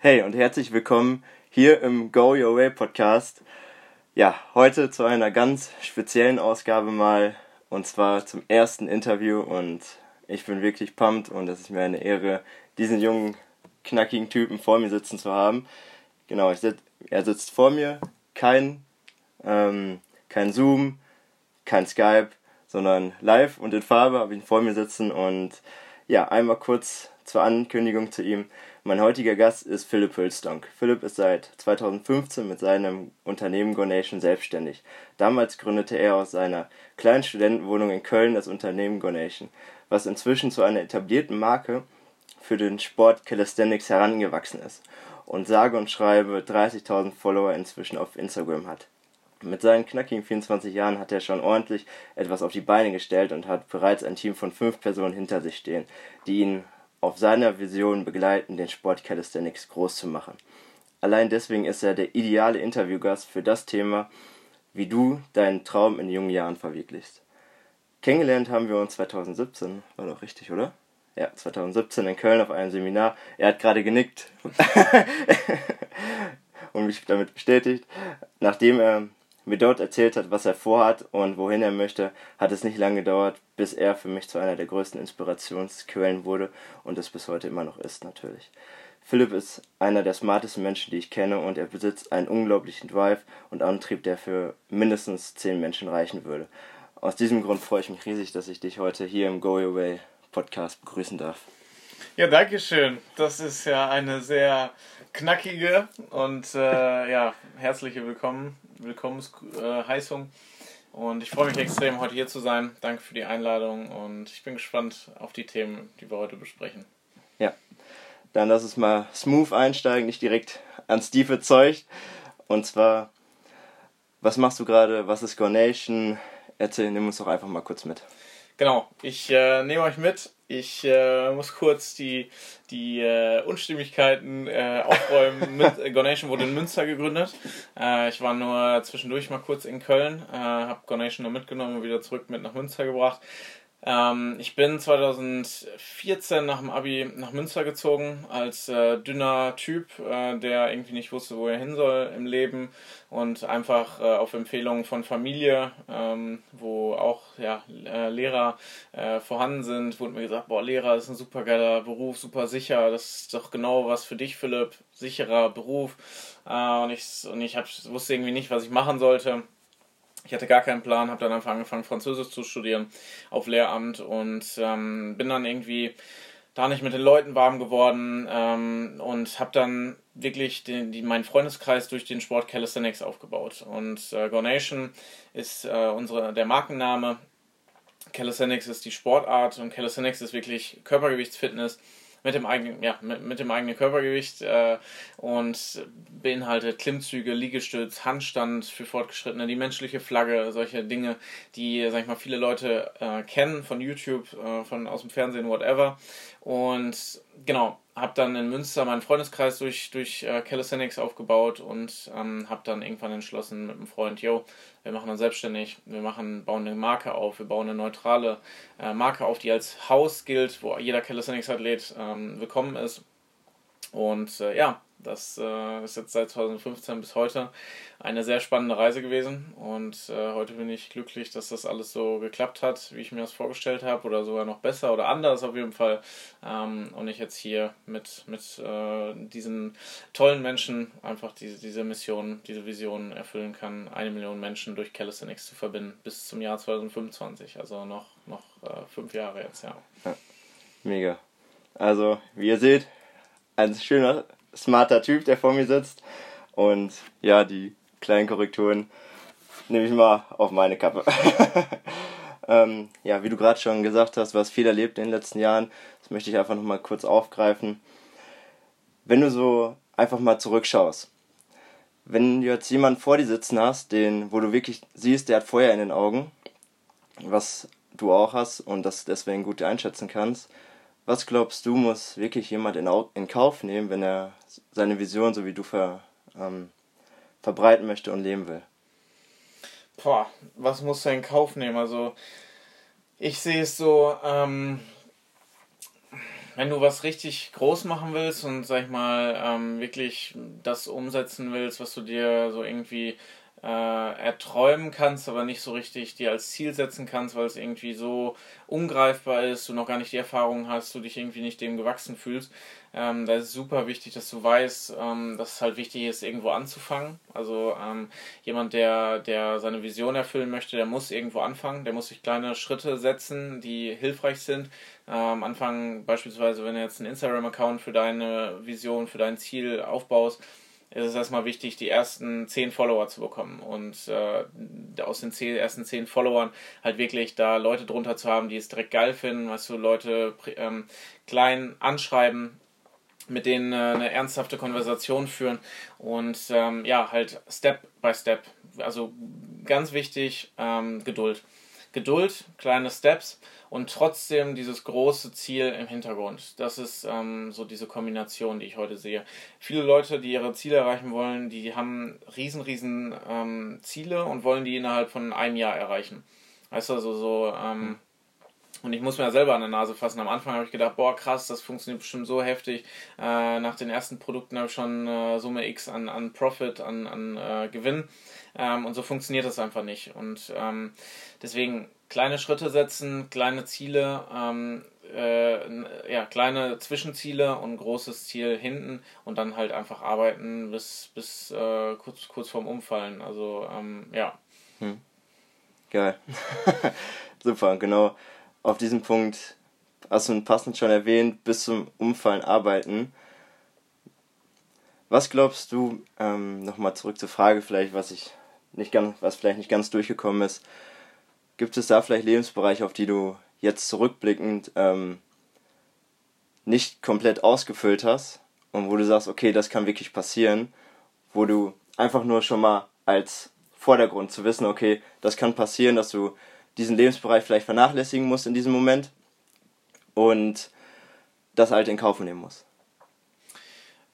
Hey und herzlich willkommen hier im Go Your Way Podcast. Ja, heute zu einer ganz speziellen Ausgabe mal und zwar zum ersten Interview und ich bin wirklich pumped und es ist mir eine Ehre, diesen jungen, knackigen Typen vor mir sitzen zu haben. Genau, sitz, er sitzt vor mir, kein, ähm, kein Zoom, kein Skype, sondern live und in Farbe habe ich ihn vor mir sitzen und ja, einmal kurz zur Ankündigung zu ihm. Mein heutiger Gast ist Philipp Hülstonk. Philipp ist seit 2015 mit seinem Unternehmen Gonation selbstständig. Damals gründete er aus seiner kleinen Studentenwohnung in Köln das Unternehmen Gonation, was inzwischen zu einer etablierten Marke für den Sport Calisthenics herangewachsen ist und sage und schreibe 30.000 Follower inzwischen auf Instagram hat. Mit seinen knackigen 24 Jahren hat er schon ordentlich etwas auf die Beine gestellt und hat bereits ein Team von fünf Personen hinter sich stehen, die ihn auf seiner Vision begleiten, den Sport Calisthenics groß zu machen. Allein deswegen ist er der ideale Interviewgast für das Thema, wie du deinen Traum in jungen Jahren verwirklichst. Kennengelernt haben wir uns 2017, war doch richtig, oder? Ja, 2017 in Köln auf einem Seminar. Er hat gerade genickt und mich damit bestätigt. Nachdem er mir dort erzählt hat, was er vorhat und wohin er möchte, hat es nicht lange gedauert, bis er für mich zu einer der größten Inspirationsquellen wurde und es bis heute immer noch ist natürlich. Philipp ist einer der smartesten Menschen, die ich kenne und er besitzt einen unglaublichen Drive und Antrieb, der für mindestens zehn Menschen reichen würde. Aus diesem Grund freue ich mich riesig, dass ich dich heute hier im Go Your Way Podcast begrüßen darf. Ja, danke schön. Das ist ja eine sehr knackige und äh, ja, herzliche Willkommen Willkommensheißung. Und ich freue mich extrem, heute hier zu sein. Danke für die Einladung und ich bin gespannt auf die Themen, die wir heute besprechen. Ja, dann lass uns mal smooth einsteigen, nicht direkt ans tiefe Zeug. Und zwar, was machst du gerade? Was ist Gornation? Erzähl, nimm uns doch einfach mal kurz mit. Genau, ich äh, nehme euch mit. Ich äh, muss kurz die, die äh, Unstimmigkeiten äh, aufräumen. mit, äh, Gonation wurde in Münster gegründet. Äh, ich war nur zwischendurch mal kurz in Köln, äh, habe Gonation nur mitgenommen und wieder zurück mit nach Münster gebracht. Ähm, ich bin 2014 nach dem Abi nach Münster gezogen als äh, dünner Typ, äh, der irgendwie nicht wusste, wo er hin soll im Leben und einfach äh, auf Empfehlung von Familie, ähm, wo auch ja, äh, Lehrer äh, vorhanden sind, wurde mir gesagt, boah, Lehrer ist ein super geiler Beruf, super sicher, das ist doch genau was für dich, Philipp, sicherer Beruf. Äh, und ich, und ich hab, wusste irgendwie nicht, was ich machen sollte ich hatte gar keinen Plan, habe dann einfach angefangen, Französisch zu studieren auf Lehramt und ähm, bin dann irgendwie da nicht mit den Leuten warm geworden ähm, und habe dann wirklich den, die, meinen Freundeskreis durch den Sport Calisthenics aufgebaut. Und äh, Gonation ist äh, unsere, der Markenname. Calisthenics ist die Sportart und Calisthenics ist wirklich Körpergewichtsfitness mit dem eigenen, ja, mit, mit dem eigenen Körpergewicht äh, und beinhaltet Klimmzüge, Liegestütz, Handstand für Fortgeschrittene, die menschliche Flagge, solche Dinge, die, sag ich mal, viele Leute äh, kennen von YouTube, äh, von aus dem Fernsehen, whatever. Und genau, habe dann in Münster meinen Freundeskreis durch, durch äh, Calisthenics aufgebaut und ähm, habe dann irgendwann entschlossen mit einem Freund, yo, wir machen uns selbstständig, wir machen, bauen eine Marke auf, wir bauen eine neutrale äh, Marke auf, die als Haus gilt, wo jeder Calisthenics-Athlet ähm, willkommen ist. Und äh, ja, das äh, ist jetzt seit 2015 bis heute eine sehr spannende Reise gewesen und äh, heute bin ich glücklich, dass das alles so geklappt hat, wie ich mir das vorgestellt habe oder sogar noch besser oder anders auf jeden Fall ähm, und ich jetzt hier mit, mit äh, diesen tollen Menschen einfach diese, diese Mission, diese Vision erfüllen kann, eine Million Menschen durch Calisthenics zu verbinden bis zum Jahr 2025, also noch, noch äh, fünf Jahre jetzt, ja. ja. Mega. Also, wie ihr seht, ein schöner smarter Typ, der vor mir sitzt. Und ja, die kleinen Korrekturen nehme ich mal auf meine Kappe. ähm, ja, wie du gerade schon gesagt hast, was viel erlebt in den letzten Jahren, das möchte ich einfach nochmal kurz aufgreifen. Wenn du so einfach mal zurückschaust, wenn du jetzt jemanden vor dir sitzen hast, den, wo du wirklich siehst, der hat Feuer in den Augen, was du auch hast und das deswegen gut einschätzen kannst, was glaubst du, muss wirklich jemand in, in Kauf nehmen, wenn er seine Vision, so wie du, ver, ähm, verbreiten möchte und leben will? Boah, was muss er in Kauf nehmen? Also, ich sehe es so, ähm, wenn du was richtig groß machen willst und sag ich mal ähm, wirklich das umsetzen willst, was du dir so irgendwie äh, erträumen kannst, aber nicht so richtig dir als Ziel setzen kannst, weil es irgendwie so ungreifbar ist, du noch gar nicht die Erfahrung hast, du dich irgendwie nicht dem gewachsen fühlst. Ähm, da ist es super wichtig, dass du weißt, ähm, dass es halt wichtig ist, irgendwo anzufangen. Also ähm, jemand, der, der seine Vision erfüllen möchte, der muss irgendwo anfangen, der muss sich kleine Schritte setzen, die hilfreich sind. Äh, am Anfang beispielsweise, wenn du jetzt einen Instagram-Account für deine Vision, für dein Ziel aufbaust, ist es erstmal wichtig, die ersten zehn Follower zu bekommen und äh, aus den zehn, ersten zehn Followern halt wirklich da Leute drunter zu haben, die es direkt geil finden, weißt du, Leute ähm, klein anschreiben, mit denen äh, eine ernsthafte Konversation führen und ähm, ja, halt Step by Step. Also ganz wichtig, ähm, Geduld. Geduld, kleine Steps und trotzdem dieses große Ziel im Hintergrund. Das ist ähm, so diese Kombination, die ich heute sehe. Viele Leute, die ihre Ziele erreichen wollen, die haben riesen, riesen ähm, Ziele und wollen die innerhalb von einem Jahr erreichen. Weißt du, also so, ähm, und ich muss mir ja selber an der Nase fassen. Am Anfang habe ich gedacht, boah, krass, das funktioniert bestimmt so heftig. Äh, nach den ersten Produkten habe ich schon äh, Summe X an, an Profit, an, an äh, Gewinn. Ähm, und so funktioniert das einfach nicht. Und ähm, deswegen kleine Schritte setzen, kleine Ziele, ähm, äh, ja, kleine Zwischenziele und großes Ziel hinten und dann halt einfach arbeiten bis, bis äh, kurz, kurz vorm Umfallen. Also, ähm, ja. Hm. Geil. Super, genau auf diesen Punkt hast du passend schon erwähnt, bis zum Umfallen arbeiten. Was glaubst du, ähm, nochmal zurück zur Frage vielleicht, was ich nicht ganz, was vielleicht nicht ganz durchgekommen ist, gibt es da vielleicht Lebensbereiche, auf die du jetzt zurückblickend ähm, nicht komplett ausgefüllt hast und wo du sagst, okay, das kann wirklich passieren, wo du einfach nur schon mal als Vordergrund zu wissen, okay, das kann passieren, dass du diesen Lebensbereich vielleicht vernachlässigen muss in diesem Moment und das halt in Kauf nehmen muss.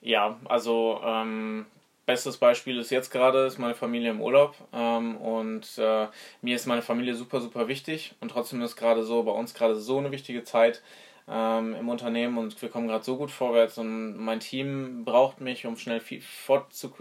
Ja, also ähm, bestes Beispiel ist jetzt gerade, ist meine Familie im Urlaub ähm, und äh, mir ist meine Familie super, super wichtig und trotzdem ist gerade so, bei uns gerade so eine wichtige Zeit ähm, im Unternehmen und wir kommen gerade so gut vorwärts und mein Team braucht mich, um schnell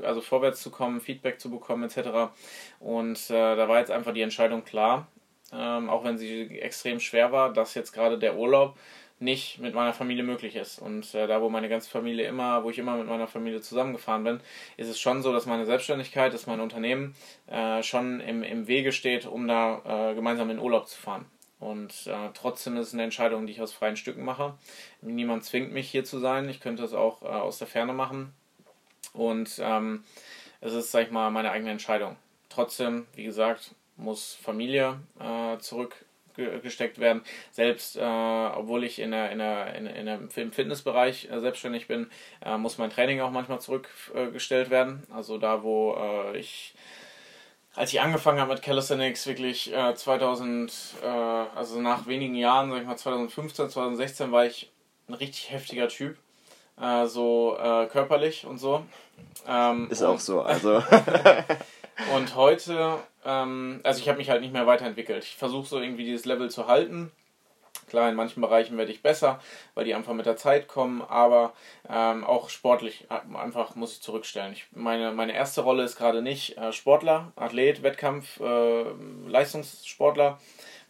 also vorwärts zu kommen, Feedback zu bekommen etc. Und äh, da war jetzt einfach die Entscheidung klar, ähm, auch wenn sie extrem schwer war, dass jetzt gerade der Urlaub nicht mit meiner Familie möglich ist. Und äh, da, wo meine ganze Familie immer, wo ich immer mit meiner Familie zusammengefahren bin, ist es schon so, dass meine Selbstständigkeit, dass mein Unternehmen äh, schon im, im Wege steht, um da äh, gemeinsam in Urlaub zu fahren. Und äh, trotzdem ist es eine Entscheidung, die ich aus freien Stücken mache. Niemand zwingt mich hier zu sein. Ich könnte es auch äh, aus der Ferne machen. Und ähm, es ist, sag ich mal, meine eigene Entscheidung. Trotzdem, wie gesagt, muss Familie äh, zurückgesteckt werden. Selbst äh, obwohl ich in der, in der, in, in der, im Fitnessbereich äh, selbstständig bin, äh, muss mein Training auch manchmal zurückgestellt werden. Also da, wo äh, ich als ich angefangen habe mit Calisthenics, wirklich 2000, äh, also nach wenigen Jahren, sag ich mal 2015, 2016, war ich ein richtig heftiger Typ. so körperlich und so. Ähm, Ist auch so, also. und heute ähm, also ich habe mich halt nicht mehr weiterentwickelt. Ich versuche so irgendwie dieses Level zu halten. Klar, in manchen Bereichen werde ich besser, weil die einfach mit der Zeit kommen, aber ähm, auch sportlich äh, einfach muss ich zurückstellen. Ich, meine, meine erste Rolle ist gerade nicht äh, Sportler, Athlet, Wettkampf, äh, Leistungssportler.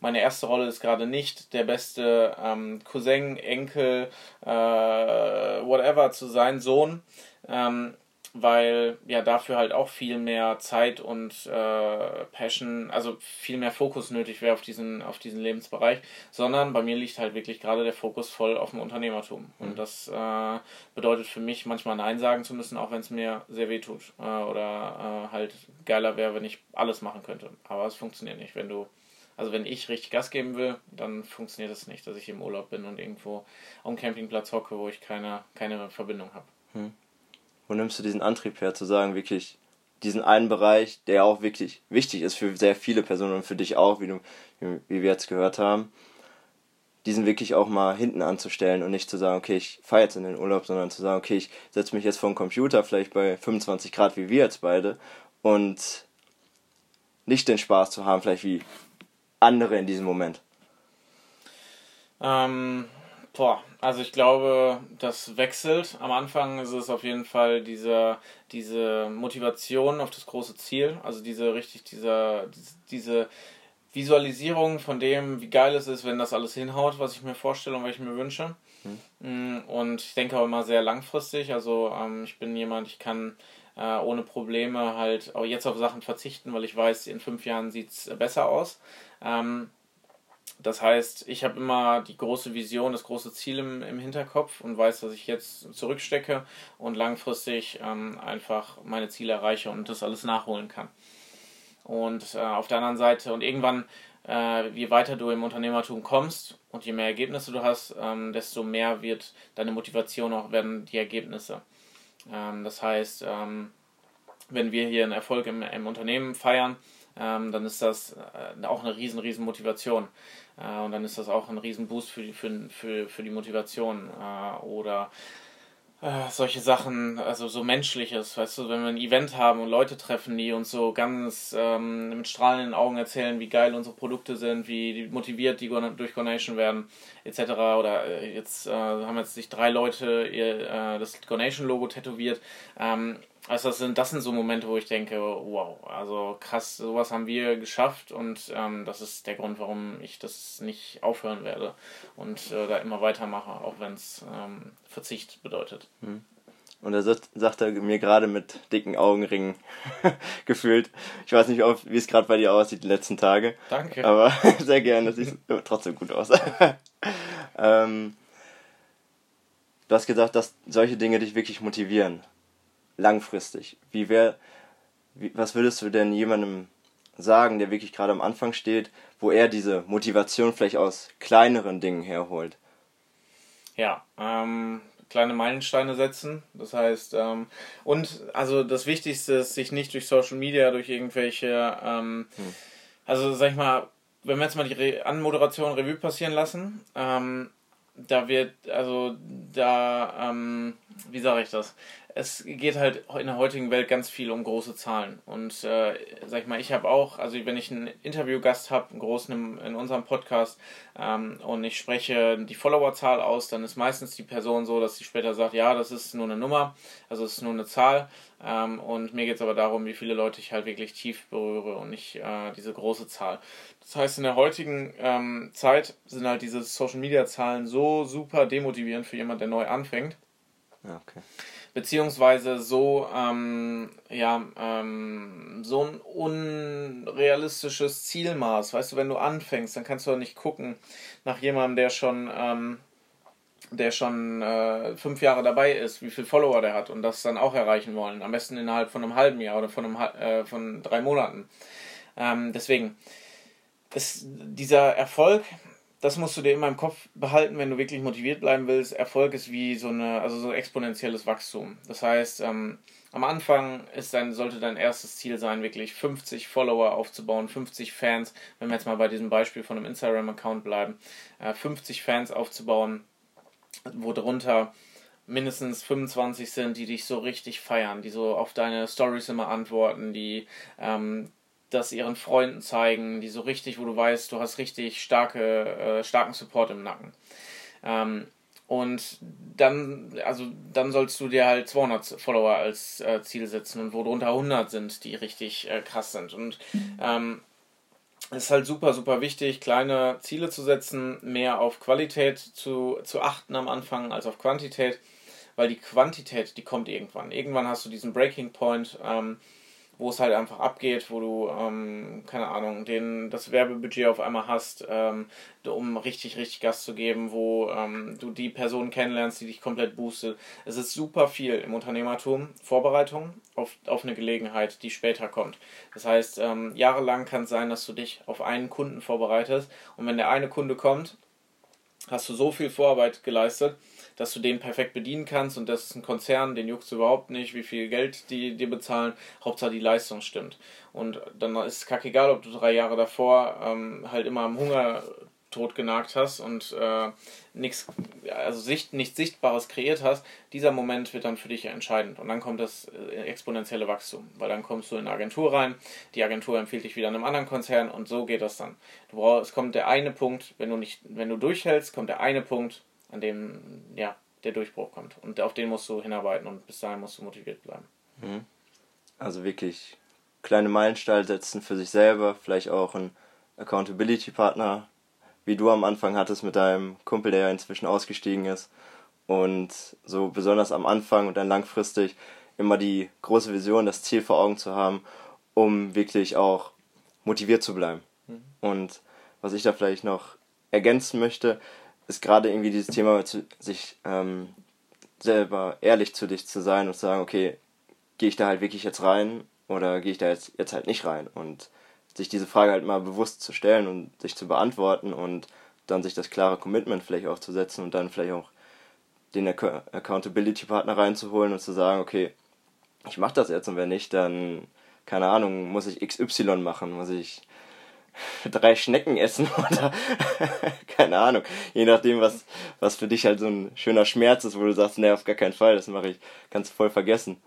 Meine erste Rolle ist gerade nicht der beste ähm, Cousin, Enkel, äh, whatever zu sein, Sohn. Ähm, weil ja dafür halt auch viel mehr Zeit und äh, Passion, also viel mehr Fokus nötig wäre auf diesen, auf diesen Lebensbereich, sondern bei mir liegt halt wirklich gerade der Fokus voll auf dem Unternehmertum. Und mhm. das äh, bedeutet für mich manchmal Nein sagen zu müssen, auch wenn es mir sehr weh tut. Äh, oder äh, halt geiler wäre, wenn ich alles machen könnte. Aber es funktioniert nicht. Wenn du, also wenn ich richtig Gas geben will, dann funktioniert es das nicht, dass ich im Urlaub bin und irgendwo am Campingplatz hocke, wo ich keine, keine Verbindung habe. Mhm wo nimmst du diesen Antrieb her, zu sagen, wirklich diesen einen Bereich, der auch wirklich wichtig ist für sehr viele Personen und für dich auch, wie, du, wie wir jetzt gehört haben, diesen wirklich auch mal hinten anzustellen und nicht zu sagen, okay, ich fahre jetzt in den Urlaub, sondern zu sagen, okay, ich setze mich jetzt vor den Computer, vielleicht bei 25 Grad wie wir jetzt beide und nicht den Spaß zu haben, vielleicht wie andere in diesem Moment. Ähm, Boah, also ich glaube, das wechselt. Am Anfang ist es auf jeden Fall diese, diese Motivation auf das große Ziel, also diese richtig, dieser, diese Visualisierung von dem, wie geil es ist, wenn das alles hinhaut, was ich mir vorstelle und was ich mir wünsche. Hm. Und ich denke auch immer sehr langfristig. Also ähm, ich bin jemand, ich kann äh, ohne Probleme halt auch jetzt auf Sachen verzichten, weil ich weiß, in fünf Jahren sieht es besser aus. Ähm, das heißt, ich habe immer die große Vision, das große Ziel im, im Hinterkopf und weiß, dass ich jetzt zurückstecke und langfristig ähm, einfach meine Ziele erreiche und das alles nachholen kann. Und äh, auf der anderen Seite, und irgendwann, äh, je weiter du im Unternehmertum kommst und je mehr Ergebnisse du hast, ähm, desto mehr wird deine Motivation auch werden, die Ergebnisse. Ähm, das heißt, ähm, wenn wir hier einen Erfolg im, im Unternehmen feiern, ähm, dann ist das äh, auch eine riesen, riesen Motivation. Äh, und dann ist das auch ein riesen Boost für die, für, für, für die Motivation. Äh, oder äh, solche Sachen, also so menschliches, weißt du, wenn wir ein Event haben und Leute treffen, die uns so ganz ähm, mit strahlenden Augen erzählen, wie geil unsere Produkte sind, wie motiviert die durch Gonation werden, etc. Oder äh, jetzt äh, haben jetzt sich drei Leute ihr, das Gonation-Logo tätowiert. Ähm, also das sind, das sind so Momente, wo ich denke, wow, also krass, sowas haben wir geschafft und ähm, das ist der Grund, warum ich das nicht aufhören werde und äh, da immer weitermache, auch wenn es ähm, Verzicht bedeutet. Hm. Und da sagt er mir gerade mit dicken Augenringen gefühlt. Ich weiß nicht, wie es gerade bei dir aussieht die letzten Tage. Danke. Aber sehr gerne, das sieht trotzdem gut aus. ähm, du hast gesagt, dass solche Dinge dich wirklich motivieren langfristig? Wie wär, wie, was würdest du denn jemandem sagen, der wirklich gerade am Anfang steht, wo er diese Motivation vielleicht aus kleineren Dingen herholt? Ja, ähm, kleine Meilensteine setzen. Das heißt, ähm, und also das Wichtigste ist, sich nicht durch Social Media, durch irgendwelche, ähm, hm. also sag ich mal, wenn wir jetzt mal die Re Anmoderation Revue passieren lassen, ähm, da wird, also da, ähm, wie sage ich das? es geht halt in der heutigen Welt ganz viel um große Zahlen. Und äh, sag ich mal, ich habe auch, also wenn ich einen Interviewgast habe, einen großen in, in unserem Podcast, ähm, und ich spreche die Followerzahl aus, dann ist meistens die Person so, dass sie später sagt, ja, das ist nur eine Nummer, also es ist nur eine Zahl. Ähm, und mir geht es aber darum, wie viele Leute ich halt wirklich tief berühre und nicht äh, diese große Zahl. Das heißt, in der heutigen ähm, Zeit sind halt diese Social Media Zahlen so super demotivierend für jemand, der neu anfängt. Ja, okay beziehungsweise so, ähm, ja, ähm, so ein unrealistisches Zielmaß. Weißt du, wenn du anfängst, dann kannst du doch nicht gucken nach jemandem, der schon, ähm, der schon äh, fünf Jahre dabei ist, wie viel Follower der hat und das dann auch erreichen wollen. Am besten innerhalb von einem halben Jahr oder von, einem, äh, von drei Monaten. Ähm, deswegen, ist dieser Erfolg das musst du dir immer im Kopf behalten, wenn du wirklich motiviert bleiben willst. Erfolg ist wie so eine, also so exponentielles Wachstum. Das heißt, ähm, am Anfang ist dein, sollte dein erstes Ziel sein, wirklich 50 Follower aufzubauen, 50 Fans, wenn wir jetzt mal bei diesem Beispiel von einem Instagram-Account bleiben, äh, 50 Fans aufzubauen, wo darunter mindestens 25 sind, die dich so richtig feiern, die so auf deine Stories immer antworten, die ähm, das ihren Freunden zeigen, die so richtig, wo du weißt, du hast richtig starke, äh, starken Support im Nacken. Ähm, und dann, also dann sollst du dir halt 200 Follower als äh, Ziel setzen und wo drunter 100 sind, die richtig äh, krass sind. Und ähm, es ist halt super, super wichtig, kleine Ziele zu setzen, mehr auf Qualität zu, zu achten am Anfang als auf Quantität, weil die Quantität, die kommt irgendwann. Irgendwann hast du diesen Breaking Point, ähm, wo es halt einfach abgeht, wo du, ähm, keine Ahnung, den, das Werbebudget auf einmal hast, ähm, um richtig, richtig Gas zu geben, wo ähm, du die Person kennenlernst, die dich komplett boostet. Es ist super viel im Unternehmertum, Vorbereitung auf, auf eine Gelegenheit, die später kommt. Das heißt, ähm, jahrelang kann es sein, dass du dich auf einen Kunden vorbereitest und wenn der eine Kunde kommt, hast du so viel Vorarbeit geleistet, dass du den perfekt bedienen kannst und das ist ein Konzern, den juckt überhaupt nicht, wie viel Geld die dir bezahlen, Hauptsache die Leistung stimmt. Und dann ist es kackegal, ob du drei Jahre davor ähm, halt immer am Hunger tot genagt hast und äh, nichts, also Sicht, nichts Sichtbares kreiert hast, dieser Moment wird dann für dich entscheidend. Und dann kommt das äh, exponentielle Wachstum, weil dann kommst du in eine Agentur rein, die Agentur empfiehlt dich wieder einem anderen Konzern und so geht das dann. Du brauchst, es kommt der eine Punkt, wenn du nicht, wenn du durchhältst, kommt der eine Punkt, an dem ja, der Durchbruch kommt. Und auf den musst du hinarbeiten und bis dahin musst du motiviert bleiben. Mhm. Also wirklich kleine Meilensteine setzen für sich selber, vielleicht auch ein Accountability-Partner, wie du am Anfang hattest mit deinem Kumpel, der ja inzwischen ausgestiegen ist. Und so besonders am Anfang und dann langfristig immer die große Vision, das Ziel vor Augen zu haben, um wirklich auch motiviert zu bleiben. Mhm. Und was ich da vielleicht noch ergänzen möchte, ist gerade irgendwie dieses Thema, sich ähm, selber ehrlich zu dich zu sein und zu sagen, okay, gehe ich da halt wirklich jetzt rein oder gehe ich da jetzt, jetzt halt nicht rein? Und sich diese Frage halt mal bewusst zu stellen und sich zu beantworten und dann sich das klare Commitment vielleicht auch zu setzen und dann vielleicht auch den Accountability-Partner reinzuholen und zu sagen, okay, ich mache das jetzt und wenn nicht, dann, keine Ahnung, muss ich XY machen, muss ich drei Schnecken essen oder keine Ahnung, je nachdem, was, was für dich halt so ein schöner Schmerz ist, wo du sagst, ne, auf gar keinen Fall, das mache ich, kannst du voll vergessen.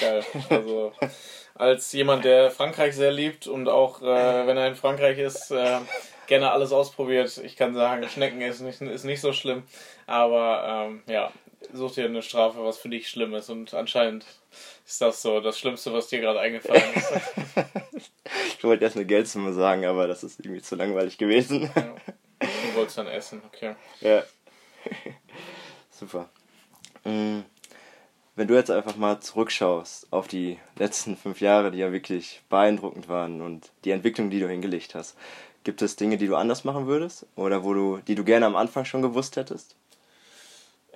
Geil, also als jemand, der Frankreich sehr liebt und auch, äh, wenn er in Frankreich ist, äh, gerne alles ausprobiert. Ich kann sagen, Schnecken essen ist, nicht so schlimm, aber ähm, ja, such dir eine Strafe, was für dich schlimm ist und anscheinend ist das so das Schlimmste, was dir gerade eingefallen ist. ich wollte erst eine Geldsumme sagen, aber das ist irgendwie zu langweilig gewesen. Ja. Du wolltest dann essen, okay. Ja. Super. Mhm wenn du jetzt einfach mal zurückschaust auf die letzten fünf Jahre, die ja wirklich beeindruckend waren und die Entwicklung, die du hingelegt hast, gibt es Dinge, die du anders machen würdest oder wo du, die du gerne am Anfang schon gewusst hättest?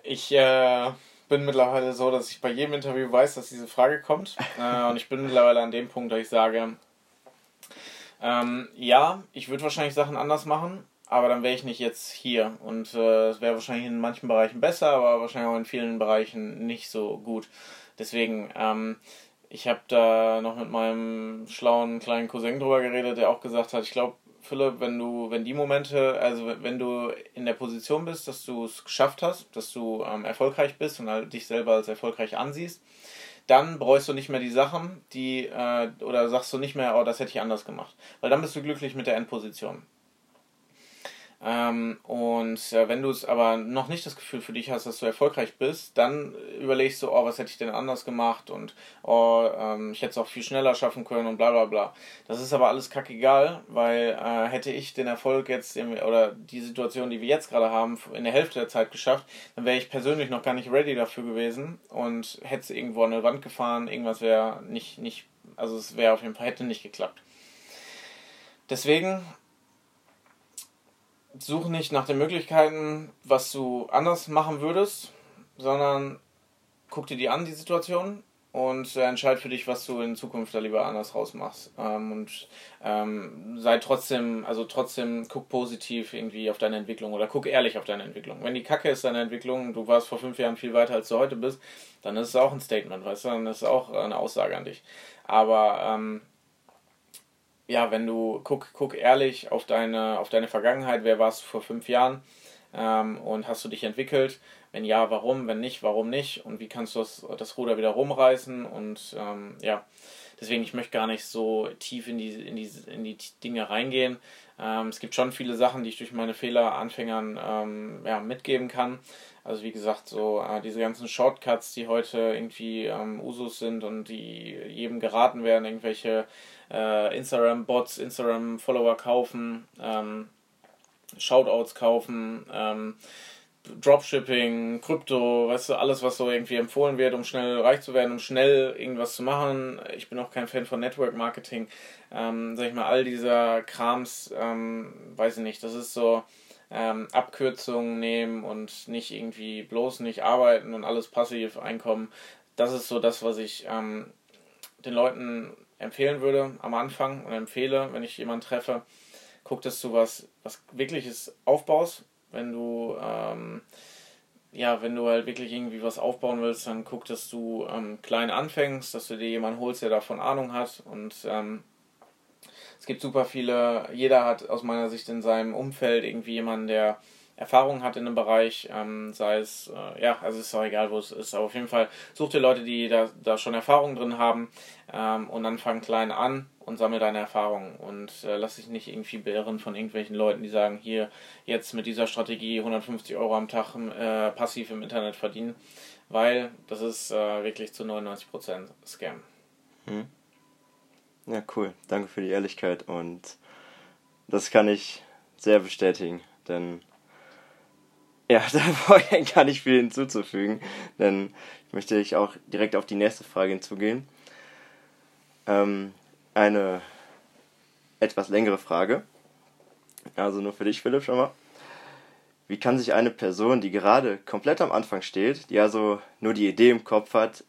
Ich äh, bin mittlerweile so, dass ich bei jedem Interview weiß, dass diese Frage kommt äh, und ich bin mittlerweile an dem Punkt, dass ich sage, ähm, ja, ich würde wahrscheinlich Sachen anders machen, aber dann wäre ich nicht jetzt hier. Und äh, es wäre wahrscheinlich in manchen Bereichen besser, aber wahrscheinlich auch in vielen Bereichen nicht so gut. Deswegen, ähm, ich habe da noch mit meinem schlauen kleinen Cousin drüber geredet, der auch gesagt hat, ich glaube, Philipp, wenn du, wenn die Momente, also wenn du in der Position bist, dass du es geschafft hast, dass du ähm, erfolgreich bist und halt dich selber als erfolgreich ansiehst, dann bereust du nicht mehr die Sachen, die, äh, oder sagst du nicht mehr, oh, das hätte ich anders gemacht. Weil dann bist du glücklich mit der Endposition. Ähm, und äh, wenn du es aber noch nicht das Gefühl für dich hast, dass du erfolgreich bist, dann überlegst du, oh, was hätte ich denn anders gemacht und oh, ähm, ich hätte es auch viel schneller schaffen können und bla bla bla. Das ist aber alles kackegal, weil äh, hätte ich den Erfolg jetzt im, oder die Situation, die wir jetzt gerade haben, in der Hälfte der Zeit geschafft, dann wäre ich persönlich noch gar nicht ready dafür gewesen und hätte irgendwo an eine Wand gefahren, irgendwas wäre nicht, nicht, also es wäre auf jeden Fall, hätte nicht geklappt. Deswegen such nicht nach den Möglichkeiten, was du anders machen würdest, sondern guck dir die an, die Situation, und äh, entscheid für dich, was du in Zukunft da lieber anders rausmachst. Ähm, und ähm, sei trotzdem, also trotzdem guck positiv irgendwie auf deine Entwicklung oder guck ehrlich auf deine Entwicklung. Wenn die Kacke ist, deine Entwicklung, du warst vor fünf Jahren viel weiter als du heute bist, dann ist es auch ein Statement, weißt du, dann ist es auch eine Aussage an dich. Aber ähm, ja, wenn du guck, guck ehrlich auf deine, auf deine Vergangenheit, wer warst du vor fünf Jahren ähm, und hast du dich entwickelt? Wenn ja, warum? Wenn nicht, warum nicht? Und wie kannst du das, das Ruder wieder rumreißen? Und ähm, ja, deswegen, ich möchte gar nicht so tief in die, in die, in die Dinge reingehen. Ähm, es gibt schon viele Sachen, die ich durch meine Fehler Anfängern ähm, ja, mitgeben kann. Also wie gesagt, so äh, diese ganzen Shortcuts, die heute irgendwie ähm, Usus sind und die jedem geraten werden, irgendwelche äh, Instagram-Bots, Instagram-Follower kaufen, ähm, Shoutouts kaufen, ähm, Dropshipping, Krypto, weißt du, alles, was so irgendwie empfohlen wird, um schnell reich zu werden, um schnell irgendwas zu machen. Ich bin auch kein Fan von Network Marketing. Ähm, sag ich mal, all dieser Krams, ähm, weiß ich nicht, das ist so ähm, Abkürzungen nehmen und nicht irgendwie bloß nicht arbeiten und alles passiv Einkommen. Das ist so das, was ich ähm, den Leuten empfehlen würde am Anfang und empfehle, wenn ich jemanden treffe, guck, dass du was, was wirkliches aufbaust. Wenn du, ähm, ja, wenn du halt wirklich irgendwie was aufbauen willst, dann guck, dass du ähm, klein anfängst, dass du dir jemanden holst, der davon Ahnung hat und ähm, es gibt super viele, jeder hat aus meiner Sicht in seinem Umfeld irgendwie jemanden, der Erfahrung hat in einem Bereich, ähm, sei es, äh, ja, also ist auch egal, wo es ist, aber auf jeden Fall such dir Leute, die da, da schon Erfahrung drin haben ähm, und dann fang klein an und sammle deine Erfahrungen und äh, lass dich nicht irgendwie beirren von irgendwelchen Leuten, die sagen, hier jetzt mit dieser Strategie 150 Euro am Tag äh, passiv im Internet verdienen, weil das ist äh, wirklich zu 99% Scam. Hm. Ja, cool. Danke für die Ehrlichkeit und das kann ich sehr bestätigen, denn ja, da brauche ich gar nicht viel hinzuzufügen, denn ich möchte ich auch direkt auf die nächste Frage hinzugehen. Ähm, eine etwas längere Frage. Also nur für dich, Philipp, schon mal. Wie kann sich eine Person, die gerade komplett am Anfang steht, die also nur die Idee im Kopf hat,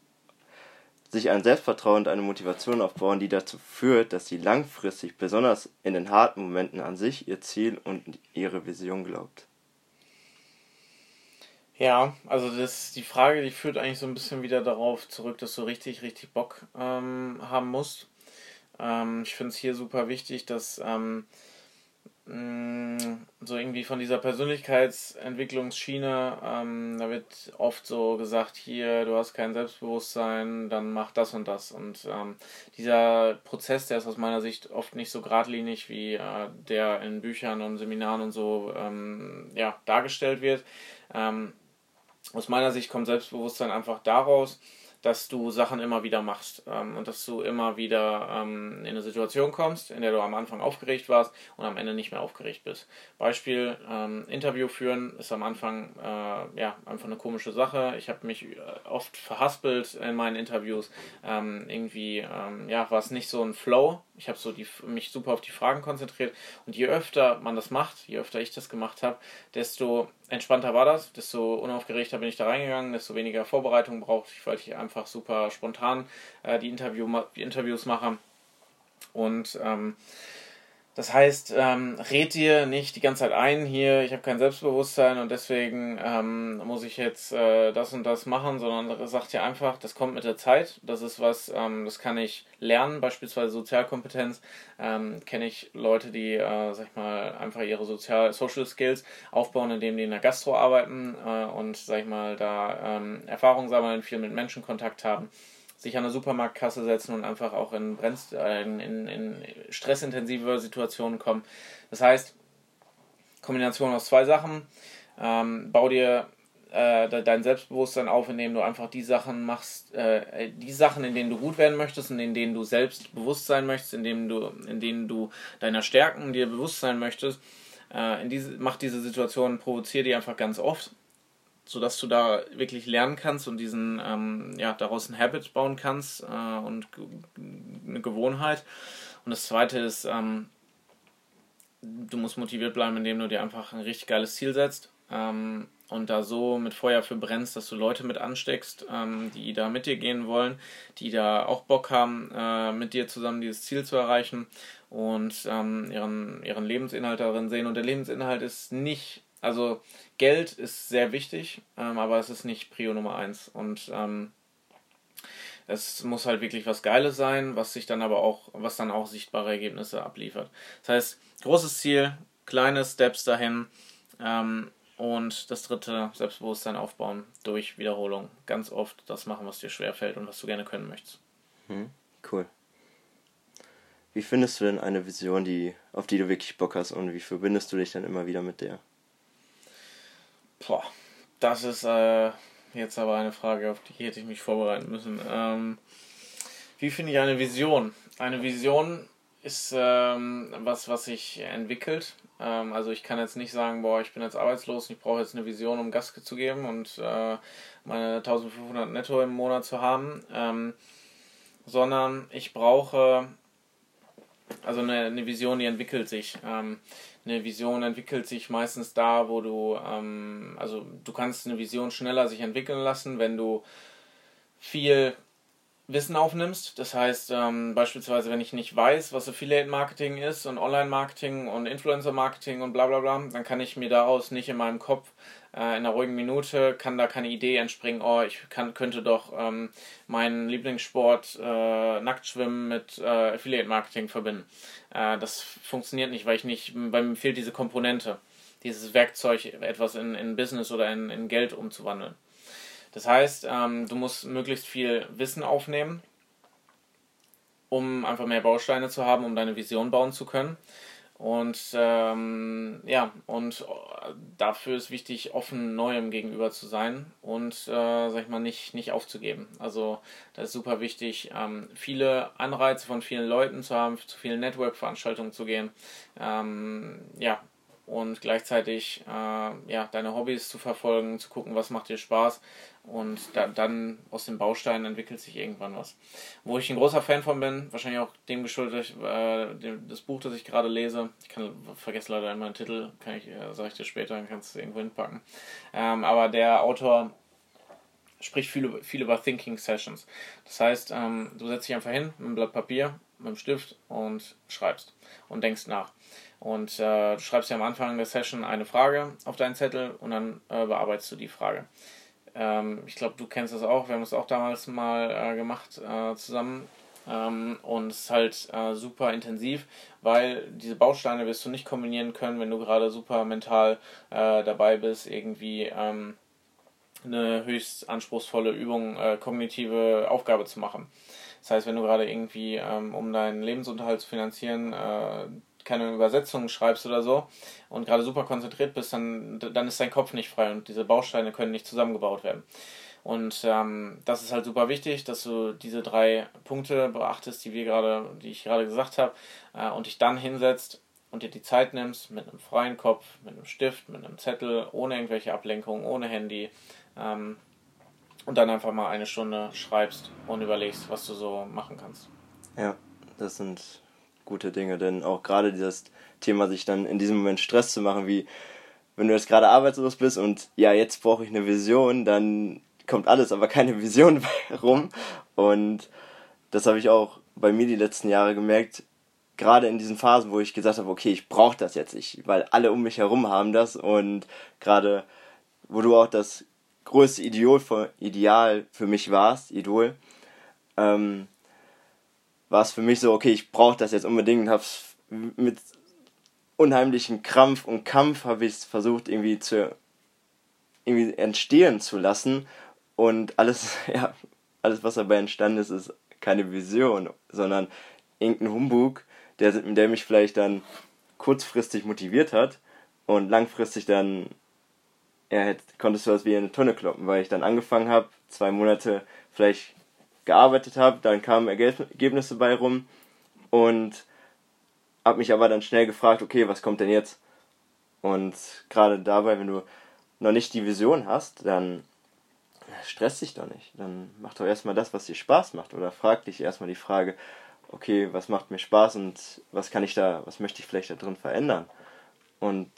sich ein Selbstvertrauen und eine Motivation aufbauen, die dazu führt, dass sie langfristig, besonders in den harten Momenten an sich, ihr Ziel und ihre Vision glaubt? Ja, also das, die Frage, die führt eigentlich so ein bisschen wieder darauf zurück, dass du richtig, richtig Bock ähm, haben musst. Ähm, ich finde es hier super wichtig, dass ähm, mh, so irgendwie von dieser Persönlichkeitsentwicklungsschiene, ähm, da wird oft so gesagt, hier, du hast kein Selbstbewusstsein, dann mach das und das. Und ähm, dieser Prozess, der ist aus meiner Sicht oft nicht so geradlinig, wie äh, der in Büchern und Seminaren und so ähm, ja, dargestellt wird. Ähm, aus meiner Sicht kommt Selbstbewusstsein einfach daraus, dass du Sachen immer wieder machst ähm, und dass du immer wieder ähm, in eine Situation kommst, in der du am Anfang aufgeregt warst und am Ende nicht mehr aufgeregt bist. Beispiel, ähm, Interview führen ist am Anfang äh, ja, einfach eine komische Sache. Ich habe mich äh, oft verhaspelt in meinen Interviews. Ähm, irgendwie ähm, ja, war es nicht so ein Flow. Ich habe so die, mich super auf die Fragen konzentriert und je öfter man das macht, je öfter ich das gemacht habe, desto entspannter war das, desto unaufgeregter bin ich da reingegangen, desto weniger Vorbereitung brauchte ich, weil ich einfach super spontan äh, die, Interview, die Interviews mache. Und ähm, das heißt, ähm, red dir nicht die ganze Zeit ein, hier, ich habe kein Selbstbewusstsein und deswegen ähm, muss ich jetzt äh, das und das machen, sondern sag dir einfach, das kommt mit der Zeit. Das ist was, ähm, das kann ich lernen, beispielsweise Sozialkompetenz. Ähm, Kenne ich Leute, die, äh, sag ich mal, einfach ihre Sozial Social Skills aufbauen, indem die in der Gastro arbeiten äh, und, sag ich mal, da ähm, Erfahrung sammeln, viel mit Menschen Kontakt haben sich an eine Supermarktkasse setzen und einfach auch in, Brenz äh, in, in, in stressintensive Situationen kommen. Das heißt, Kombination aus zwei Sachen. Ähm, bau dir äh, dein Selbstbewusstsein auf, indem du einfach die Sachen machst, äh, die Sachen, in denen du gut werden möchtest und in denen du selbst bewusst sein möchtest, in denen du, in denen du deiner Stärken dir bewusst sein möchtest. Äh, in diese, mach diese Situation, provoziere die einfach ganz oft sodass du da wirklich lernen kannst und diesen, ähm, ja, daraus ein Habit bauen kannst äh, und eine Gewohnheit. Und das zweite ist, ähm, du musst motiviert bleiben, indem du dir einfach ein richtig geiles Ziel setzt ähm, und da so mit Feuer für brennst, dass du Leute mit ansteckst, ähm, die da mit dir gehen wollen, die da auch Bock haben, äh, mit dir zusammen dieses Ziel zu erreichen und ähm, ihren, ihren Lebensinhalt darin sehen. Und der Lebensinhalt ist nicht also Geld ist sehr wichtig, ähm, aber es ist nicht Prio Nummer eins. Und ähm, es muss halt wirklich was Geiles sein, was sich dann aber auch, was dann auch sichtbare Ergebnisse abliefert. Das heißt, großes Ziel, kleine Steps dahin ähm, und das dritte, Selbstbewusstsein aufbauen durch Wiederholung. Ganz oft das machen, was dir schwerfällt und was du gerne können möchtest. Hm, cool. Wie findest du denn eine Vision, die, auf die du wirklich Bock hast und wie verbindest du dich dann immer wieder mit der? Boah, das ist äh, jetzt aber eine Frage, auf die hätte ich mich vorbereiten müssen. Ähm, wie finde ich eine Vision? Eine Vision ist ähm, was, was sich entwickelt. Ähm, also ich kann jetzt nicht sagen, boah, ich bin jetzt arbeitslos und ich brauche jetzt eine Vision, um Gas zu geben und äh, meine 1500 netto im Monat zu haben, ähm, sondern ich brauche also eine, eine Vision, die entwickelt sich. Ähm, eine Vision entwickelt sich meistens da, wo du, ähm, also du kannst eine Vision schneller sich entwickeln lassen, wenn du viel Wissen aufnimmst. Das heißt, ähm, beispielsweise, wenn ich nicht weiß, was Affiliate Marketing ist und Online Marketing und Influencer Marketing und bla bla bla, dann kann ich mir daraus nicht in meinem Kopf äh, in einer ruhigen Minute, kann da keine Idee entspringen, oh, ich kann, könnte doch ähm, meinen Lieblingssport äh, Nacktschwimmen mit äh, Affiliate Marketing verbinden. Äh, das funktioniert nicht, weil ich nicht, weil mir fehlt diese Komponente, dieses Werkzeug, etwas in, in Business oder in, in Geld umzuwandeln. Das heißt, ähm, du musst möglichst viel Wissen aufnehmen um einfach mehr Bausteine zu haben, um deine Vision bauen zu können. Und ähm, ja, und äh, dafür ist wichtig, offen Neuem gegenüber zu sein und, äh, sag ich mal, nicht, nicht aufzugeben. Also, das ist super wichtig, ähm, viele Anreize von vielen Leuten zu haben, zu vielen Network-Veranstaltungen zu gehen. Ähm, ja, und gleichzeitig äh, ja, deine Hobbys zu verfolgen, zu gucken, was macht dir Spaß und da, dann aus den Bausteinen entwickelt sich irgendwann was. Wo ich ein großer Fan von bin, wahrscheinlich auch dem geschuldet, äh, das Buch, das ich gerade lese, ich kann, vergesse leider immer den Titel, kann ich, äh, sage ich dir später, dann kannst du es irgendwo hinpacken. Ähm, aber der Autor spricht viel, viel über Thinking Sessions. Das heißt, ähm, du setzt dich einfach hin mit einem Blatt Papier, mit einem Stift und schreibst und denkst nach. Und äh, du schreibst ja am Anfang der Session eine Frage auf deinen Zettel und dann äh, bearbeitest du die Frage. Ähm, ich glaube, du kennst das auch. Wir haben es auch damals mal äh, gemacht äh, zusammen. Ähm, und es ist halt äh, super intensiv, weil diese Bausteine wirst du nicht kombinieren können, wenn du gerade super mental äh, dabei bist, irgendwie ähm, eine höchst anspruchsvolle Übung, kognitive Aufgabe zu machen. Das heißt, wenn du gerade irgendwie, ähm, um deinen Lebensunterhalt zu finanzieren, keine Übersetzungen schreibst oder so und gerade super konzentriert bist, dann, dann ist dein Kopf nicht frei und diese Bausteine können nicht zusammengebaut werden. Und ähm, das ist halt super wichtig, dass du diese drei Punkte beachtest, die wir gerade, die ich gerade gesagt habe, äh, und dich dann hinsetzt und dir die Zeit nimmst mit einem freien Kopf, mit einem Stift, mit einem Zettel, ohne irgendwelche Ablenkungen, ohne Handy. Ähm, und dann einfach mal eine Stunde schreibst und überlegst, was du so machen kannst. Ja, das sind gute Dinge, denn auch gerade dieses Thema, sich dann in diesem Moment Stress zu machen, wie wenn du jetzt gerade arbeitslos bist und ja, jetzt brauche ich eine Vision, dann kommt alles, aber keine Vision rum. Und das habe ich auch bei mir die letzten Jahre gemerkt, gerade in diesen Phasen, wo ich gesagt habe, okay, ich brauche das jetzt nicht, weil alle um mich herum haben das und gerade, wo du auch das größte Ideal für mich warst, Idol, ähm, war es für mich so, okay, ich brauche das jetzt unbedingt und habe es mit unheimlichen Krampf und Kampf habe ich es versucht irgendwie zu irgendwie entstehen zu lassen. Und alles ja alles was dabei entstanden ist ist keine Vision sondern irgendein Humbug der der mich vielleicht dann kurzfristig motiviert hat und langfristig dann ja, konntest du das wie in eine Tonne kloppen, weil ich dann angefangen habe, zwei Monate vielleicht gearbeitet habe, dann kamen Ergebnisse bei rum und habe mich aber dann schnell gefragt, okay, was kommt denn jetzt? Und gerade dabei, wenn du noch nicht die Vision hast, dann stress dich doch nicht. Dann mach doch erstmal das, was dir Spaß macht. Oder frag dich erstmal die Frage, okay, was macht mir Spaß und was kann ich da, was möchte ich vielleicht da drin verändern? Und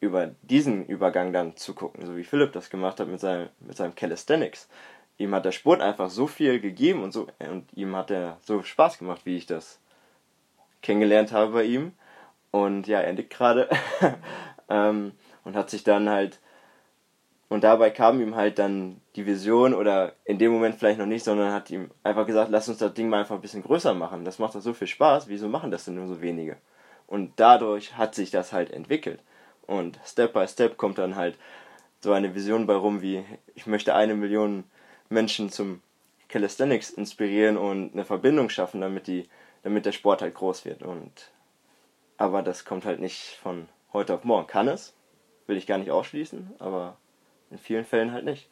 über diesen Übergang dann zu gucken, so wie Philipp das gemacht hat mit seinem, mit seinem Calisthenics ihm hat der Sport einfach so viel gegeben und so und ihm hat er so Spaß gemacht, wie ich das kennengelernt habe bei ihm. Und ja, er nickt gerade ähm, und hat sich dann halt und dabei kam ihm halt dann die Vision oder in dem Moment vielleicht noch nicht, sondern hat ihm einfach gesagt, lass uns das Ding mal einfach ein bisschen größer machen. Das macht doch so viel Spaß, wieso machen das denn nur so wenige? Und dadurch hat sich das halt entwickelt. Und Step by Step kommt dann halt so eine Vision bei rum, wie ich möchte eine Million Menschen zum Calisthenics inspirieren und eine Verbindung schaffen, damit die, damit der Sport halt groß wird. Und aber das kommt halt nicht von heute auf morgen. Kann es, will ich gar nicht ausschließen, aber in vielen Fällen halt nicht.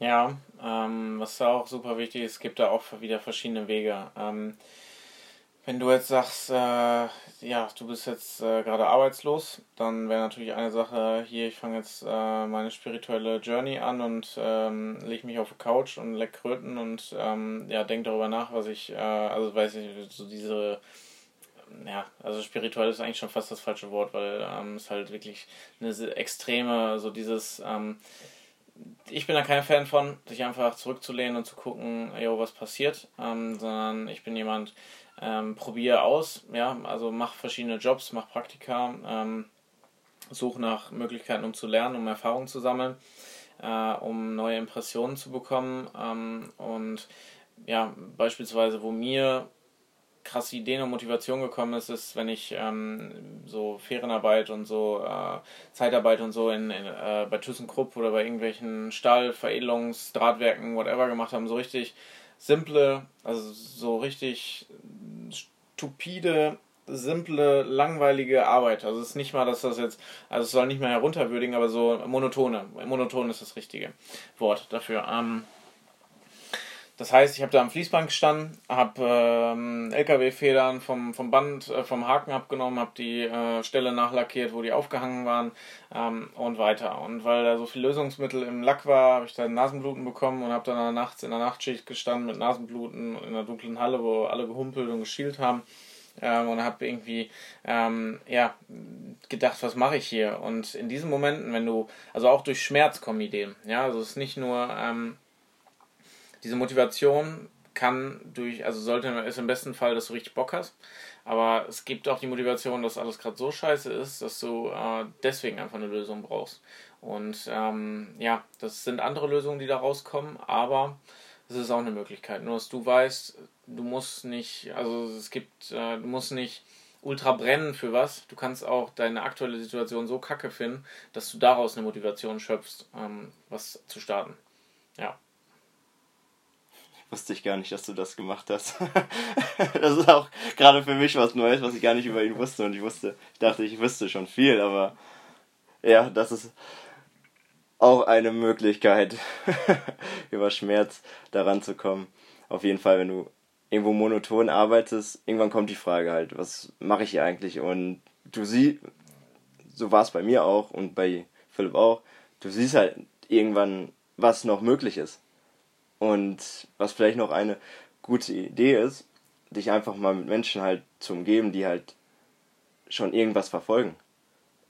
Ja, ähm, was da auch super wichtig ist, gibt da auch wieder verschiedene Wege. Ähm, wenn du jetzt sagst, äh, ja, du bist jetzt äh, gerade arbeitslos, dann wäre natürlich eine Sache hier, ich fange jetzt äh, meine spirituelle Journey an und ähm, lege mich auf die Couch und leck Kröten und ähm, ja, denke darüber nach, was ich, äh, also weiß ich, so diese, ja, also spirituell ist eigentlich schon fast das falsche Wort, weil ähm, es halt wirklich eine extreme, so dieses, ähm, ich bin da kein Fan von, sich einfach zurückzulehnen und zu gucken, jo, was passiert, ähm, sondern ich bin jemand, ähm, probiere aus, ja, also mach verschiedene Jobs, mach Praktika, ähm, such nach Möglichkeiten, um zu lernen, um Erfahrungen zu sammeln, äh, um neue Impressionen zu bekommen ähm, und ja, beispielsweise, wo mir krasse Ideen und Motivation gekommen ist, ist, wenn ich ähm, so Ferienarbeit und so äh, Zeitarbeit und so in, in äh, bei ThyssenKrupp oder bei irgendwelchen Stahl, Veredelungs, Drahtwerken, whatever gemacht haben, so richtig simple, also so richtig stupide, simple, langweilige Arbeit. Also es ist nicht mal, dass das jetzt, also es soll nicht mehr herunterwürdigen, aber so monotone. Monoton ist das richtige Wort dafür. Ähm, das heißt, ich habe da am Fließband gestanden, habe ähm, LKW-Federn vom, vom Band, äh, vom Haken abgenommen, habe die äh, Stelle nachlackiert, wo die aufgehangen waren ähm, und weiter. Und weil da so viel Lösungsmittel im Lack war, habe ich da Nasenbluten bekommen und habe dann nachts in der Nachtschicht gestanden mit Nasenbluten in einer dunklen Halle, wo alle gehumpelt und geschielt haben. Ähm, und habe irgendwie ähm, ja, gedacht, was mache ich hier? Und in diesen Momenten, wenn du, also auch durch Schmerz kommen Ideen. Ja, also es ist nicht nur ähm, diese Motivation kann durch, also sollte, ist im besten Fall, dass du richtig Bock hast. Aber es gibt auch die Motivation, dass alles gerade so scheiße ist, dass du äh, deswegen einfach eine Lösung brauchst. Und ähm, ja, das sind andere Lösungen, die da rauskommen, aber es ist auch eine Möglichkeit. Nur dass du weißt, du musst nicht, also es gibt, äh, du musst nicht ultra brennen für was. Du kannst auch deine aktuelle Situation so kacke finden, dass du daraus eine Motivation schöpfst, ähm, was zu starten. Ja wusste ich gar nicht, dass du das gemacht hast. das ist auch gerade für mich was Neues, was ich gar nicht über ihn wusste. Und ich wusste, ich dachte, ich wüsste schon viel, aber ja, das ist auch eine Möglichkeit, über Schmerz daran zu kommen. Auf jeden Fall, wenn du irgendwo monoton arbeitest, irgendwann kommt die Frage halt, was mache ich hier eigentlich? Und du siehst, so war es bei mir auch und bei Philipp auch, du siehst halt irgendwann, was noch möglich ist. Und was vielleicht noch eine gute Idee ist, dich einfach mal mit Menschen halt zu umgeben, die halt schon irgendwas verfolgen.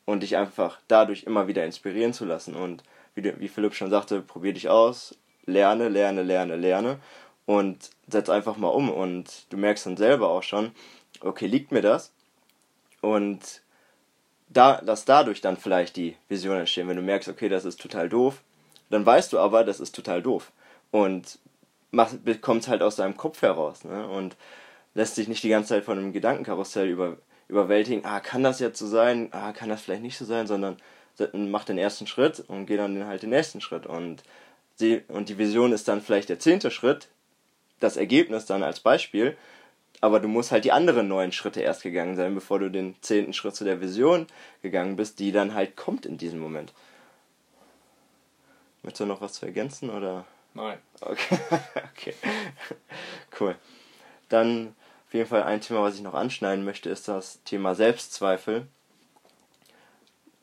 Und dich einfach dadurch immer wieder inspirieren zu lassen. Und wie, du, wie Philipp schon sagte, probier dich aus, lerne, lerne, lerne, lerne und setz einfach mal um. Und du merkst dann selber auch schon, okay, liegt mir das? Und da, dass dadurch dann vielleicht die Vision entstehen. Wenn du merkst, okay, das ist total doof, dann weißt du aber, das ist total doof und bekommt es halt aus seinem Kopf heraus ne? und lässt sich nicht die ganze Zeit von einem Gedankenkarussell über, überwältigen, ah, kann das jetzt so sein, ah, kann das vielleicht nicht so sein, sondern macht den ersten Schritt und geht dann halt den nächsten Schritt und, sie, und die Vision ist dann vielleicht der zehnte Schritt, das Ergebnis dann als Beispiel, aber du musst halt die anderen neun Schritte erst gegangen sein, bevor du den zehnten Schritt zu der Vision gegangen bist, die dann halt kommt in diesem Moment. Möchtest du noch was zu ergänzen oder? Nein. Okay. okay. Cool. Dann auf jeden Fall ein Thema, was ich noch anschneiden möchte, ist das Thema Selbstzweifel.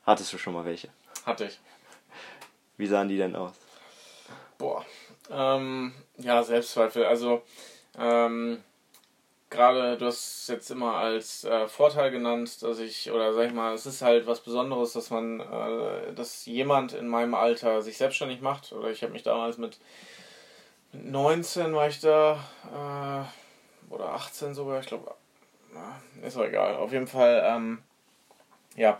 Hattest du schon mal welche? Hatte ich. Wie sahen die denn aus? Boah. Ähm, ja, Selbstzweifel. Also, ähm, gerade du hast jetzt immer als äh, Vorteil genannt, dass ich, oder sag ich mal, es ist halt was Besonderes, dass man, äh, dass jemand in meinem Alter sich selbstständig macht. Oder ich habe mich damals mit, mit 19 war ich da, äh, oder 18 sogar, ich glaube, ist auch egal. Auf jeden Fall, ähm, ja,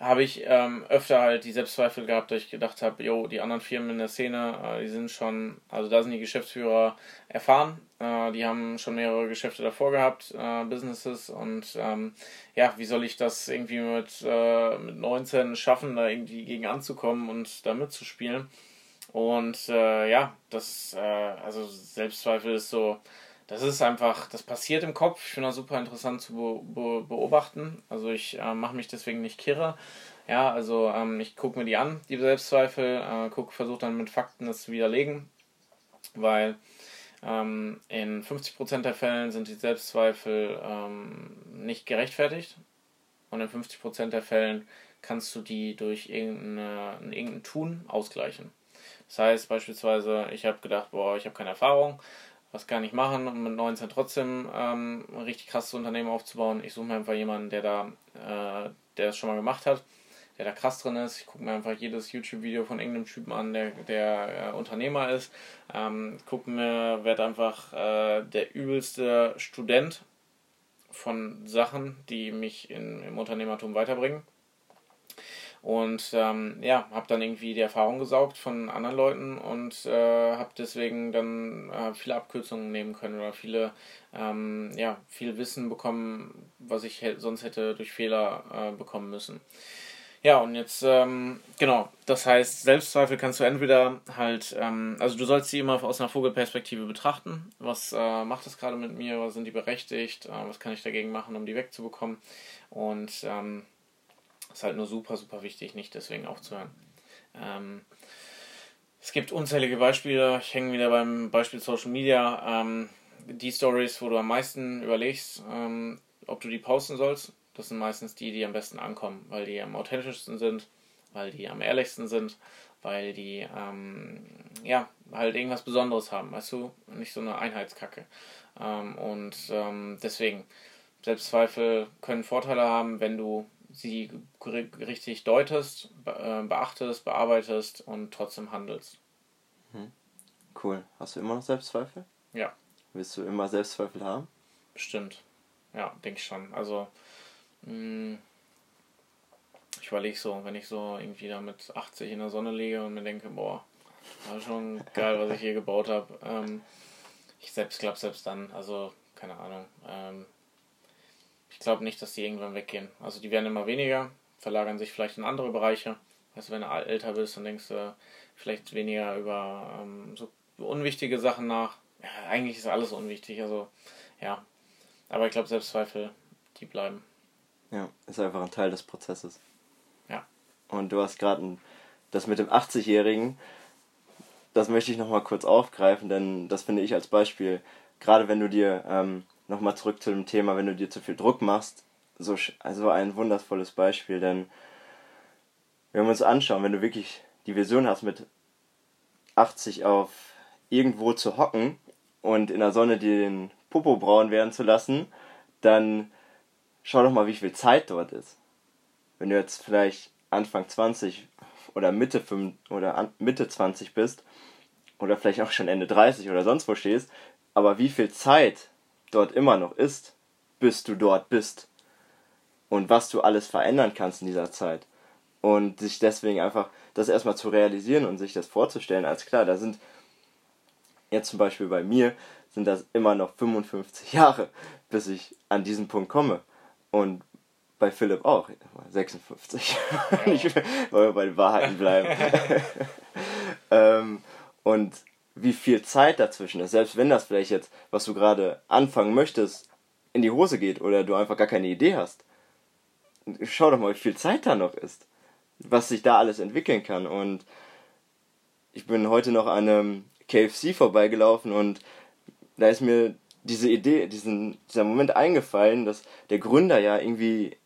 habe ich ähm, öfter halt die Selbstzweifel gehabt, dass ich gedacht habe, jo, die anderen Firmen in der Szene, äh, die sind schon, also da sind die Geschäftsführer erfahren, äh, die haben schon mehrere Geschäfte davor gehabt, äh, Businesses und ähm, ja, wie soll ich das irgendwie mit, äh, mit 19 schaffen, da irgendwie gegen anzukommen und da mitzuspielen? Und äh, ja, das, äh, also Selbstzweifel ist so, das ist einfach, das passiert im Kopf. Ich finde das super interessant zu be be beobachten. Also ich äh, mache mich deswegen nicht kirre. Ja, also ähm, ich gucke mir die an, die Selbstzweifel, äh, versuche dann mit Fakten das zu widerlegen, weil ähm, in 50% der Fällen sind die Selbstzweifel ähm, nicht gerechtfertigt und in 50% der Fällen kannst du die durch irgendein, irgendein Tun ausgleichen. Das heißt beispielsweise, ich habe gedacht, boah, ich habe keine Erfahrung, was gar nicht machen um mit 19 trotzdem ähm, ein richtig krasses Unternehmen aufzubauen. Ich suche mir einfach jemanden, der da, äh, der das schon mal gemacht hat, der da krass drin ist. Ich gucke mir einfach jedes YouTube-Video von irgendeinem Typen an, der, der äh, Unternehmer ist. Ähm, gucke mir, werde einfach äh, der übelste Student von Sachen, die mich in, im Unternehmertum weiterbringen. Und ähm, ja, habe dann irgendwie die Erfahrung gesaugt von anderen Leuten und äh, habe deswegen dann äh, viele Abkürzungen nehmen können oder viele, ähm, ja, viel Wissen bekommen, was ich sonst hätte durch Fehler äh, bekommen müssen. Ja, und jetzt, ähm, genau, das heißt, Selbstzweifel kannst du entweder halt, ähm, also du sollst sie immer aus einer Vogelperspektive betrachten. Was äh, macht das gerade mit mir? Was sind die berechtigt? Äh, was kann ich dagegen machen, um die wegzubekommen? Und ähm, ist halt nur super, super wichtig, nicht deswegen aufzuhören. Ähm, es gibt unzählige Beispiele. Ich hänge wieder beim Beispiel Social Media. Ähm, die Stories, wo du am meisten überlegst, ähm, ob du die posten sollst das sind meistens die, die am besten ankommen, weil die am authentischsten sind, weil die am ehrlichsten sind, weil die ähm, ja halt irgendwas Besonderes haben, weißt du, nicht so eine Einheitskacke. Ähm, und ähm, deswegen Selbstzweifel können Vorteile haben, wenn du sie richtig deutest, äh, beachtest, bearbeitest und trotzdem handelst. Hm. Cool. Hast du immer noch Selbstzweifel? Ja. Willst du immer Selbstzweifel haben? Bestimmt. Ja, denke ich schon. Also hm. Ich überlege so, wenn ich so irgendwie da mit 80 in der Sonne liege und mir denke, boah, war schon geil, was ich hier gebaut habe. Ähm, ich selbst glaube selbst dann, also keine Ahnung. Ähm, ich glaube nicht, dass die irgendwann weggehen. Also die werden immer weniger, verlagern sich vielleicht in andere Bereiche. Also wenn du älter bist, dann denkst du vielleicht weniger über ähm, so unwichtige Sachen nach. Ja, eigentlich ist alles unwichtig, also ja. Aber ich glaube, Selbstzweifel, die bleiben. Ja, ist einfach ein Teil des Prozesses. Ja. Und du hast gerade das mit dem 80-Jährigen, das möchte ich nochmal kurz aufgreifen, denn das finde ich als Beispiel, gerade wenn du dir, ähm, nochmal zurück zu dem Thema, wenn du dir zu viel Druck machst, so also ein wundervolles Beispiel, denn wenn wir uns anschauen, wenn du wirklich die Vision hast, mit 80 auf irgendwo zu hocken und in der Sonne den Popo braun werden zu lassen, dann schau doch mal, wie viel Zeit dort ist. Wenn du jetzt vielleicht Anfang 20 oder Mitte 5 oder Mitte 20 bist oder vielleicht auch schon Ende 30 oder sonst wo stehst, aber wie viel Zeit dort immer noch ist, bis du dort bist und was du alles verändern kannst in dieser Zeit und sich deswegen einfach das erstmal zu realisieren und sich das vorzustellen, als klar, da sind jetzt zum Beispiel bei mir sind das immer noch 55 Jahre, bis ich an diesen Punkt komme. Und bei Philipp auch. 56. Ja. ich wollen wir bei den Wahrheiten bleiben. ähm, und wie viel Zeit dazwischen ist, selbst wenn das vielleicht jetzt, was du gerade anfangen möchtest, in die Hose geht oder du einfach gar keine Idee hast. Schau doch mal, wie viel Zeit da noch ist. Was sich da alles entwickeln kann. Und ich bin heute noch an einem KFC vorbeigelaufen und da ist mir diese Idee, diesen, dieser Moment eingefallen, dass der Gründer ja irgendwie,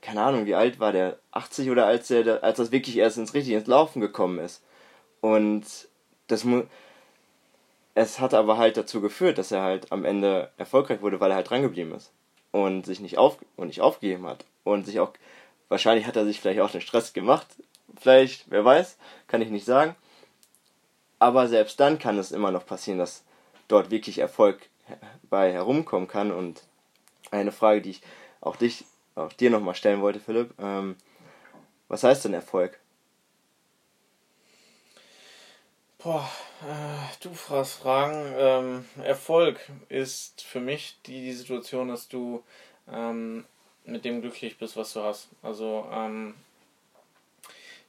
keine Ahnung, wie alt war der, 80 oder als er, als das wirklich erst ins richtig ins Laufen gekommen ist. Und das es hat aber halt dazu geführt, dass er halt am Ende erfolgreich wurde, weil er halt drangeblieben ist und sich nicht auf und nicht aufgegeben hat und sich auch wahrscheinlich hat er sich vielleicht auch den Stress gemacht, vielleicht, wer weiß, kann ich nicht sagen. Aber selbst dann kann es immer noch passieren, dass dort wirklich Erfolg bei herumkommen kann. Und eine Frage, die ich auch dich, auch dir nochmal stellen wollte, Philipp. Ähm, was heißt denn Erfolg? Boah, äh, du fragst Fragen. Ähm, Erfolg ist für mich die, die Situation, dass du ähm, mit dem glücklich bist, was du hast. Also ähm,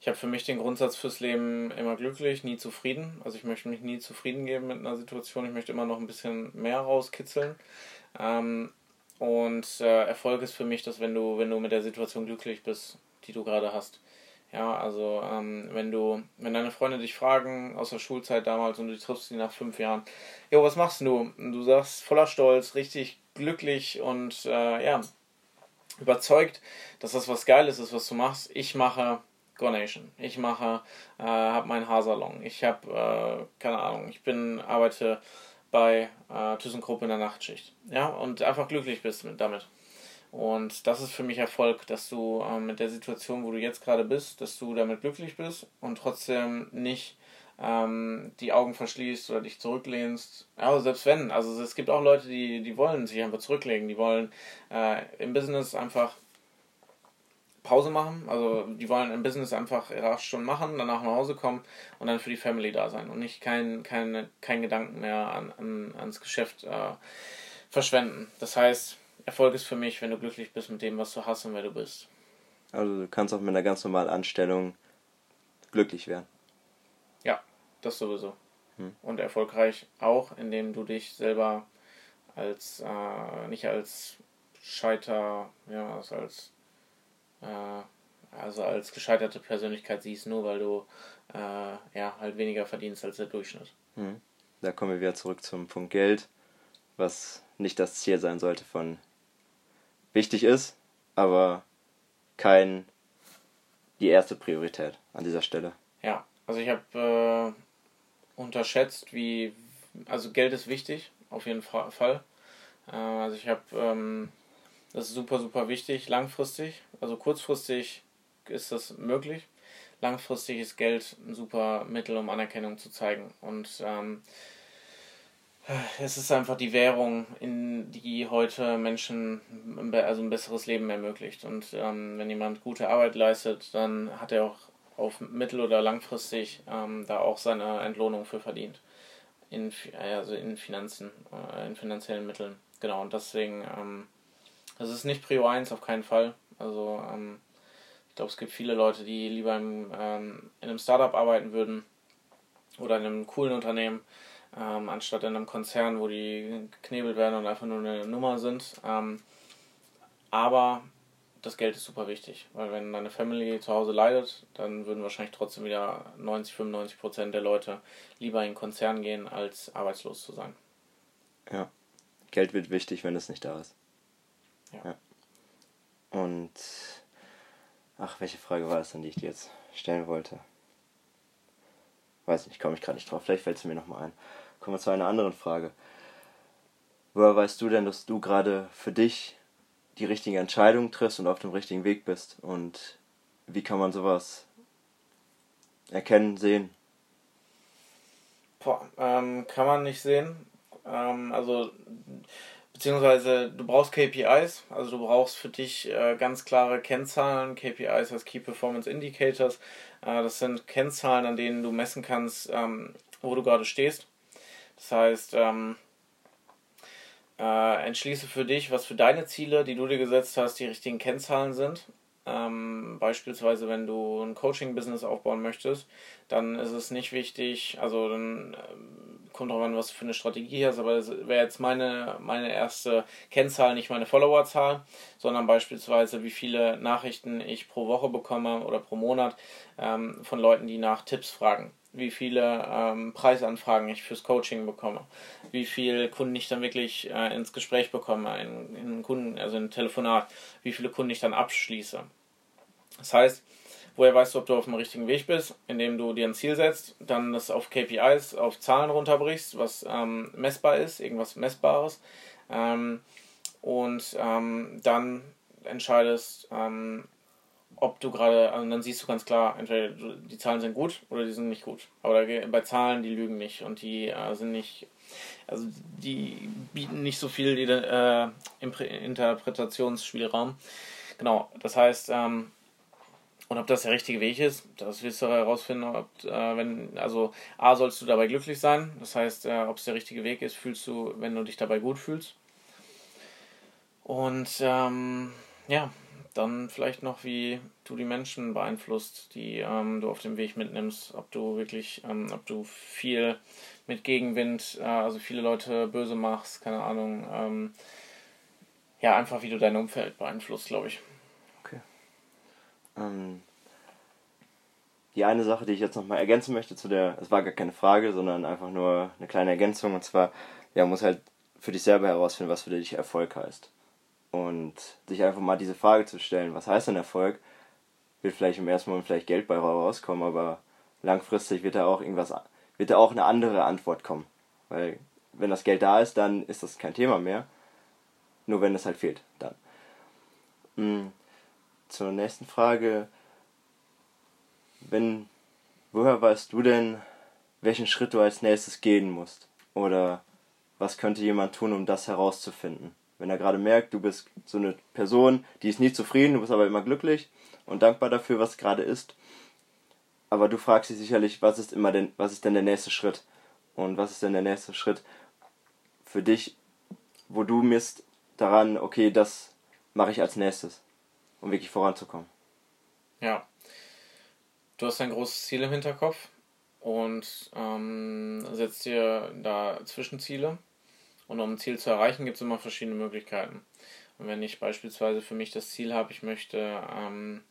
ich habe für mich den Grundsatz fürs Leben immer glücklich, nie zufrieden. Also ich möchte mich nie zufrieden geben mit einer Situation. Ich möchte immer noch ein bisschen mehr rauskitzeln. Ähm, und äh, Erfolg ist für mich, dass wenn du, wenn du mit der Situation glücklich bist, die du gerade hast. Ja, also ähm, wenn du, wenn deine Freunde dich fragen aus der Schulzeit damals und du triffst sie nach fünf Jahren, jo, was machst du? Und du sagst voller Stolz, richtig glücklich und äh, ja, überzeugt, dass das was Geiles ist, was du machst. Ich mache Gornation. Ich mache, äh, habe meinen Haarsalon. Ich habe, äh, keine Ahnung, ich bin, arbeite bei äh, ThyssenKrupp in der Nachtschicht. Ja, und einfach glücklich bist mit, damit. Und das ist für mich Erfolg, dass du äh, mit der Situation, wo du jetzt gerade bist, dass du damit glücklich bist und trotzdem nicht ähm, die Augen verschließt oder dich zurücklehnst. Ja, selbst wenn. Also es gibt auch Leute, die, die wollen sich einfach zurücklegen, die wollen äh, im Business einfach Pause machen. Also die wollen im Business einfach ihre acht Stunden machen, danach nach Hause kommen und dann für die Family da sein und nicht kein, kein, kein Gedanken mehr an, an, ans Geschäft äh, verschwenden. Das heißt, Erfolg ist für mich, wenn du glücklich bist mit dem, was du hast und wer du bist. Also du kannst auch mit einer ganz normalen Anstellung glücklich werden. Ja, das sowieso. Hm. Und erfolgreich auch, indem du dich selber als äh, nicht als Scheiter, ja, also als äh, also als gescheiterte Persönlichkeit siehst, nur weil du äh, ja halt weniger verdienst als der Durchschnitt. Hm. Da kommen wir wieder zurück zum Punkt Geld, was nicht das Ziel sein sollte von wichtig ist, aber kein die erste Priorität an dieser Stelle. Ja, also ich habe äh, unterschätzt, wie also Geld ist wichtig, auf jeden Fall. Äh, also ich habe ähm, das ist super, super wichtig, langfristig. Also kurzfristig ist das möglich. Langfristig ist Geld ein super Mittel, um Anerkennung zu zeigen. Und ähm, es ist einfach die Währung, in die heute Menschen also ein besseres Leben ermöglicht. Und ähm, wenn jemand gute Arbeit leistet, dann hat er auch auf mittel- oder langfristig ähm, da auch seine Entlohnung für verdient. In, also in Finanzen, äh, in finanziellen Mitteln. Genau, und deswegen ähm, das ist nicht Prio 1, auf keinen Fall. Also ähm, ich glaube, es gibt viele Leute, die lieber im, ähm, in einem Startup arbeiten würden oder in einem coolen Unternehmen, ähm, anstatt in einem Konzern, wo die geknebelt werden und einfach nur eine Nummer sind. Ähm, aber das Geld ist super wichtig, weil wenn deine Family zu Hause leidet, dann würden wahrscheinlich trotzdem wieder 90, 95 Prozent der Leute lieber in einen Konzern gehen, als arbeitslos zu sein. Ja, Geld wird wichtig, wenn es nicht da ist. Ja. Und ach, welche Frage war das denn, die ich dir jetzt stellen wollte? Weiß nicht, komme ich gerade nicht drauf. Vielleicht fällt es mir nochmal ein. Kommen wir zu einer anderen Frage. Woher weißt du denn, dass du gerade für dich die richtige Entscheidung triffst und auf dem richtigen Weg bist? Und wie kann man sowas erkennen, sehen? Boah, ähm, kann man nicht sehen. Ähm, also beziehungsweise du brauchst KPIs, also du brauchst für dich äh, ganz klare Kennzahlen. KPIs heißt Key Performance Indicators. Äh, das sind Kennzahlen, an denen du messen kannst, ähm, wo du gerade stehst. Das heißt, ähm, äh, entschließe für dich, was für deine Ziele, die du dir gesetzt hast, die richtigen Kennzahlen sind. Ähm, beispielsweise, wenn du ein Coaching-Business aufbauen möchtest, dann ist es nicht wichtig, also dann ähm, kommt drauf an, was du für eine Strategie hast, aber das wäre jetzt meine, meine erste Kennzahl, nicht meine Followerzahl, sondern beispielsweise, wie viele Nachrichten ich pro Woche bekomme oder pro Monat ähm, von Leuten, die nach Tipps fragen wie viele ähm, Preisanfragen ich fürs Coaching bekomme, wie viele Kunden ich dann wirklich äh, ins Gespräch bekomme, in, in Kunden, also in Telefonat, wie viele Kunden ich dann abschließe. Das heißt, Woher weißt du, ob du auf dem richtigen Weg bist? Indem du dir ein Ziel setzt, dann das auf KPIs, auf Zahlen runterbrichst, was ähm, messbar ist, irgendwas Messbares. Ähm, und ähm, dann entscheidest, ähm, ob du gerade, also dann siehst du ganz klar, entweder die Zahlen sind gut oder die sind nicht gut. Aber bei Zahlen, die lügen nicht und die äh, sind nicht, also die bieten nicht so viel äh, Interpretationsspielraum. Genau, das heißt, ähm, und ob das der richtige Weg ist, das wirst du herausfinden, ob, äh, wenn, also A, sollst du dabei glücklich sein, das heißt, äh, ob es der richtige Weg ist, fühlst du, wenn du dich dabei gut fühlst. Und ähm, ja, dann vielleicht noch, wie du die Menschen beeinflusst, die ähm, du auf dem Weg mitnimmst, ob du wirklich, ähm, ob du viel mit Gegenwind, äh, also viele Leute böse machst, keine Ahnung, ähm, ja, einfach wie du dein Umfeld beeinflusst, glaube ich. Ähm, die eine Sache, die ich jetzt nochmal ergänzen möchte zu der, es war gar keine Frage, sondern einfach nur eine kleine Ergänzung, und zwar, ja, muss halt für dich selber herausfinden, was für dich Erfolg heißt. Und sich einfach mal diese Frage zu stellen, was heißt denn Erfolg? Wird vielleicht im ersten Moment vielleicht Geld bei rauskommen, aber langfristig wird da auch irgendwas, wird da auch eine andere Antwort kommen. Weil wenn das Geld da ist, dann ist das kein Thema mehr. Nur wenn es halt fehlt, dann. Mhm zur nächsten Frage. Wenn, woher weißt du denn, welchen Schritt du als nächstes gehen musst? Oder was könnte jemand tun, um das herauszufinden? Wenn er gerade merkt, du bist so eine Person, die ist nie zufrieden, du bist aber immer glücklich und dankbar dafür, was gerade ist. Aber du fragst dich sicherlich, was ist immer denn, was ist denn der nächste Schritt? Und was ist denn der nächste Schritt für dich, wo du misst daran, okay, das mache ich als nächstes, um wirklich voranzukommen? Ja. Du hast ein großes Ziel im Hinterkopf und ähm, setzt dir da Zwischenziele. Und um ein Ziel zu erreichen, gibt es immer verschiedene Möglichkeiten. Und wenn ich beispielsweise für mich das Ziel habe, ich möchte, ähm,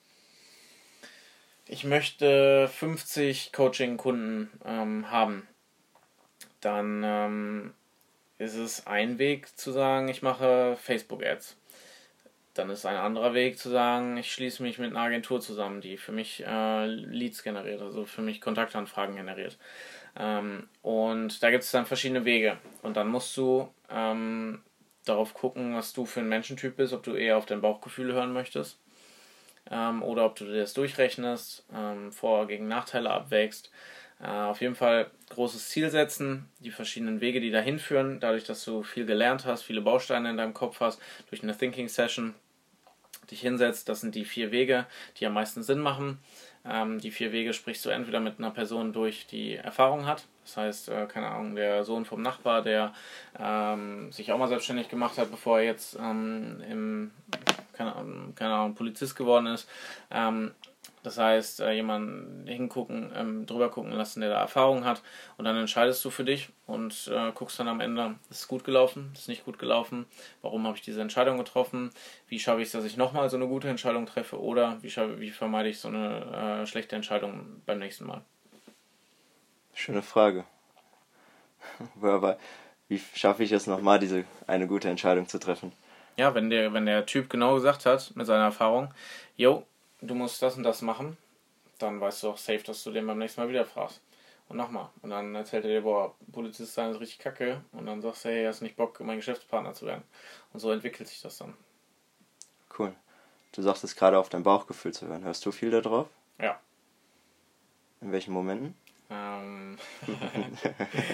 ich möchte 50 Coaching-Kunden ähm, haben, dann ähm, ist es ein Weg zu sagen, ich mache Facebook-Ads. Dann ist ein anderer Weg zu sagen, ich schließe mich mit einer Agentur zusammen, die für mich äh, Leads generiert, also für mich Kontaktanfragen generiert. Ähm, und da gibt es dann verschiedene Wege. Und dann musst du ähm, darauf gucken, was du für ein Menschentyp bist, ob du eher auf dein Bauchgefühl hören möchtest ähm, oder ob du dir das durchrechnest, ähm, Vor- gegen Nachteile abwägst. Äh, auf jeden Fall großes Ziel setzen, die verschiedenen Wege, die dahin führen, dadurch, dass du viel gelernt hast, viele Bausteine in deinem Kopf hast, durch eine Thinking Session dich hinsetzt. Das sind die vier Wege, die am meisten Sinn machen. Ähm, die vier Wege sprichst du entweder mit einer Person durch, die Erfahrung hat. Das heißt, äh, keine Ahnung, der Sohn vom Nachbar, der ähm, sich auch mal selbstständig gemacht hat, bevor er jetzt ähm, im, keine Ahnung, keine Ahnung, Polizist geworden ist. Das heißt, äh, jemanden hingucken, ähm, drüber gucken lassen, der da Erfahrung hat. Und dann entscheidest du für dich und äh, guckst dann am Ende, ist es gut gelaufen, ist es nicht gut gelaufen, warum habe ich diese Entscheidung getroffen, wie schaffe ich es, dass ich nochmal so eine gute Entscheidung treffe oder wie, schaffe, wie vermeide ich so eine äh, schlechte Entscheidung beim nächsten Mal. Schöne Frage. Aber wie schaffe ich es nochmal, diese eine gute Entscheidung zu treffen? Ja, wenn der, wenn der Typ genau gesagt hat mit seiner Erfahrung, yo, du musst das und das machen, dann weißt du auch safe, dass du den beim nächsten Mal wieder fragst. Und nochmal. Und dann erzählt er dir, boah, Polizist sein ist richtig kacke. Und dann sagst du, hey, hast nicht Bock, mein Geschäftspartner zu werden. Und so entwickelt sich das dann. Cool. Du sagst es gerade auf dein Bauchgefühl zu hören. Hörst du viel darauf? Ja. In welchen Momenten? Ähm,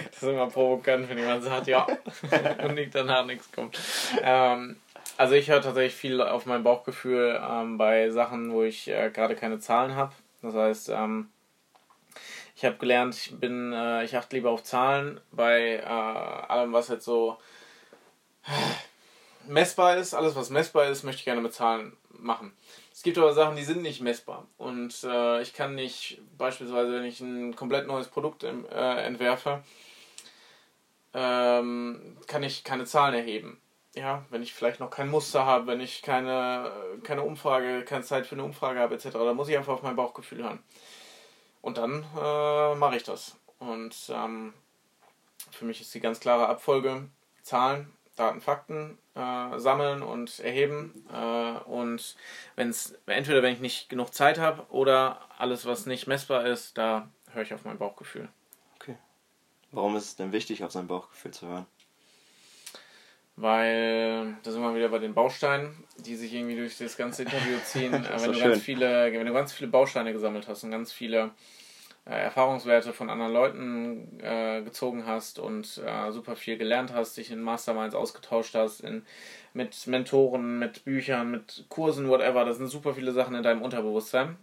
das ist immer provokant, wenn jemand sagt, ja, und nicht danach nichts kommt. Ähm, also ich höre tatsächlich viel auf mein Bauchgefühl ähm, bei Sachen, wo ich äh, gerade keine Zahlen habe. Das heißt, ähm, ich habe gelernt, ich bin, äh, ich achte lieber auf Zahlen bei äh, allem, was jetzt so messbar ist. Alles, was messbar ist, möchte ich gerne mit Zahlen machen. Es gibt aber Sachen, die sind nicht messbar. Und äh, ich kann nicht, beispielsweise, wenn ich ein komplett neues Produkt äh, entwerfe, ähm, kann ich keine Zahlen erheben ja, wenn ich vielleicht noch kein Muster habe, wenn ich keine, keine Umfrage, keine Zeit für eine Umfrage habe, etc., dann muss ich einfach auf mein Bauchgefühl hören. Und dann äh, mache ich das. Und ähm, für mich ist die ganz klare Abfolge Zahlen, Daten, Fakten äh, sammeln und erheben. Äh, und wenn es entweder wenn ich nicht genug Zeit habe oder alles, was nicht messbar ist, da höre ich auf mein Bauchgefühl. Okay. Warum ist es denn wichtig, auf sein Bauchgefühl zu hören? Weil da sind wir wieder bei den Bausteinen, die sich irgendwie durch das ganze Interview ziehen. wenn, du ganz viele, wenn du ganz viele Bausteine gesammelt hast und ganz viele äh, Erfahrungswerte von anderen Leuten äh, gezogen hast und äh, super viel gelernt hast, dich in Masterminds ausgetauscht hast, in, mit Mentoren, mit Büchern, mit Kursen, whatever, das sind super viele Sachen in deinem Unterbewusstsein.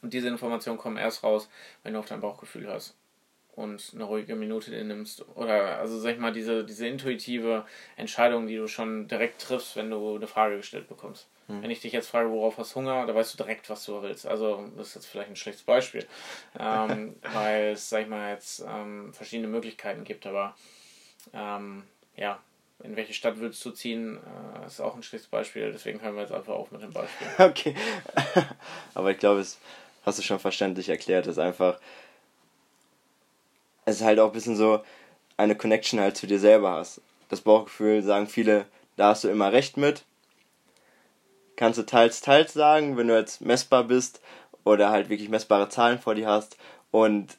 Und diese Informationen kommen erst raus, wenn du auf dein Bauchgefühl hörst und eine ruhige Minute dir nimmst. Oder also sag ich mal, diese, diese intuitive Entscheidung, die du schon direkt triffst, wenn du eine Frage gestellt bekommst. Mhm. Wenn ich dich jetzt frage, worauf hast du Hunger, da weißt du direkt, was du willst. Also das ist jetzt vielleicht ein schlechtes Beispiel. ähm, weil es, sag ich mal, jetzt ähm, verschiedene Möglichkeiten gibt, aber ähm, ja, in welche Stadt willst du ziehen, äh, ist auch ein schlechtes Beispiel, deswegen hören wir jetzt einfach auf mit dem Beispiel. Okay. aber ich glaube, es hast du schon verständlich erklärt, ist einfach es ist halt auch ein bisschen so eine Connection halt zu dir selber hast. Das Bauchgefühl sagen viele, da hast du immer recht mit. Kannst du teils, teils sagen, wenn du jetzt messbar bist oder halt wirklich messbare Zahlen vor dir hast und,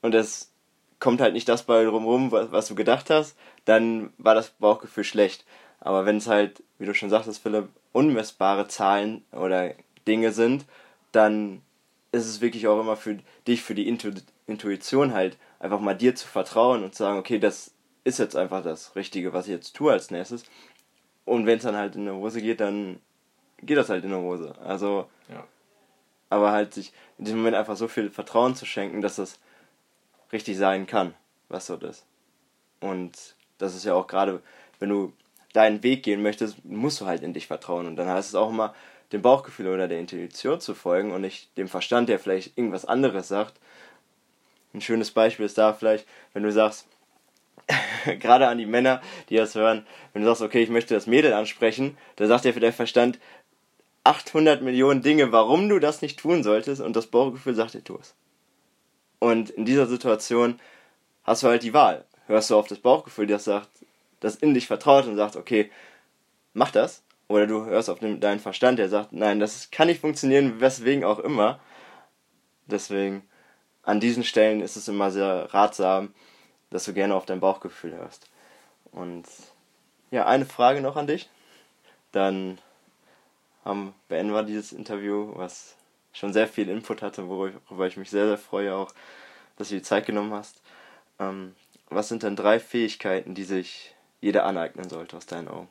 und es kommt halt nicht das bei rum, was, was du gedacht hast, dann war das Bauchgefühl schlecht. Aber wenn es halt, wie du schon sagtest, Philipp, unmessbare Zahlen oder Dinge sind, dann ist es wirklich auch immer für dich, für die Intu Intuition halt einfach mal dir zu vertrauen und zu sagen, okay, das ist jetzt einfach das Richtige, was ich jetzt tue als nächstes. Und wenn es dann halt in der Hose geht, dann geht das halt in der Hose. Also, ja. aber halt sich in diesem Moment einfach so viel Vertrauen zu schenken, dass das richtig sein kann, was dort ist. Und das ist ja auch gerade, wenn du deinen Weg gehen möchtest, musst du halt in dich vertrauen. Und dann heißt es auch immer, dem Bauchgefühl oder der Intuition zu folgen und nicht dem Verstand, der vielleicht irgendwas anderes sagt. Ein schönes Beispiel ist da vielleicht, wenn du sagst, gerade an die Männer, die das hören, wenn du sagst, okay, ich möchte das Mädel ansprechen, dann sagt dir der Verstand 800 Millionen Dinge, warum du das nicht tun solltest und das Bauchgefühl sagt dir, tu es. Und in dieser Situation hast du halt die Wahl. Hörst du auf das Bauchgefühl, das sagt, das in dich vertraut und sagt, okay, mach das. Oder du hörst auf den, deinen Verstand, der sagt, nein, das kann nicht funktionieren, weswegen auch immer. Deswegen, an diesen Stellen ist es immer sehr ratsam, dass du gerne auf dein Bauchgefühl hörst. Und ja, eine Frage noch an dich. Dann haben, beenden wir dieses Interview, was schon sehr viel Input hatte, worüber ich mich sehr, sehr freue auch, dass du die Zeit genommen hast. Ähm, was sind denn drei Fähigkeiten, die sich jeder aneignen sollte aus deinen Augen?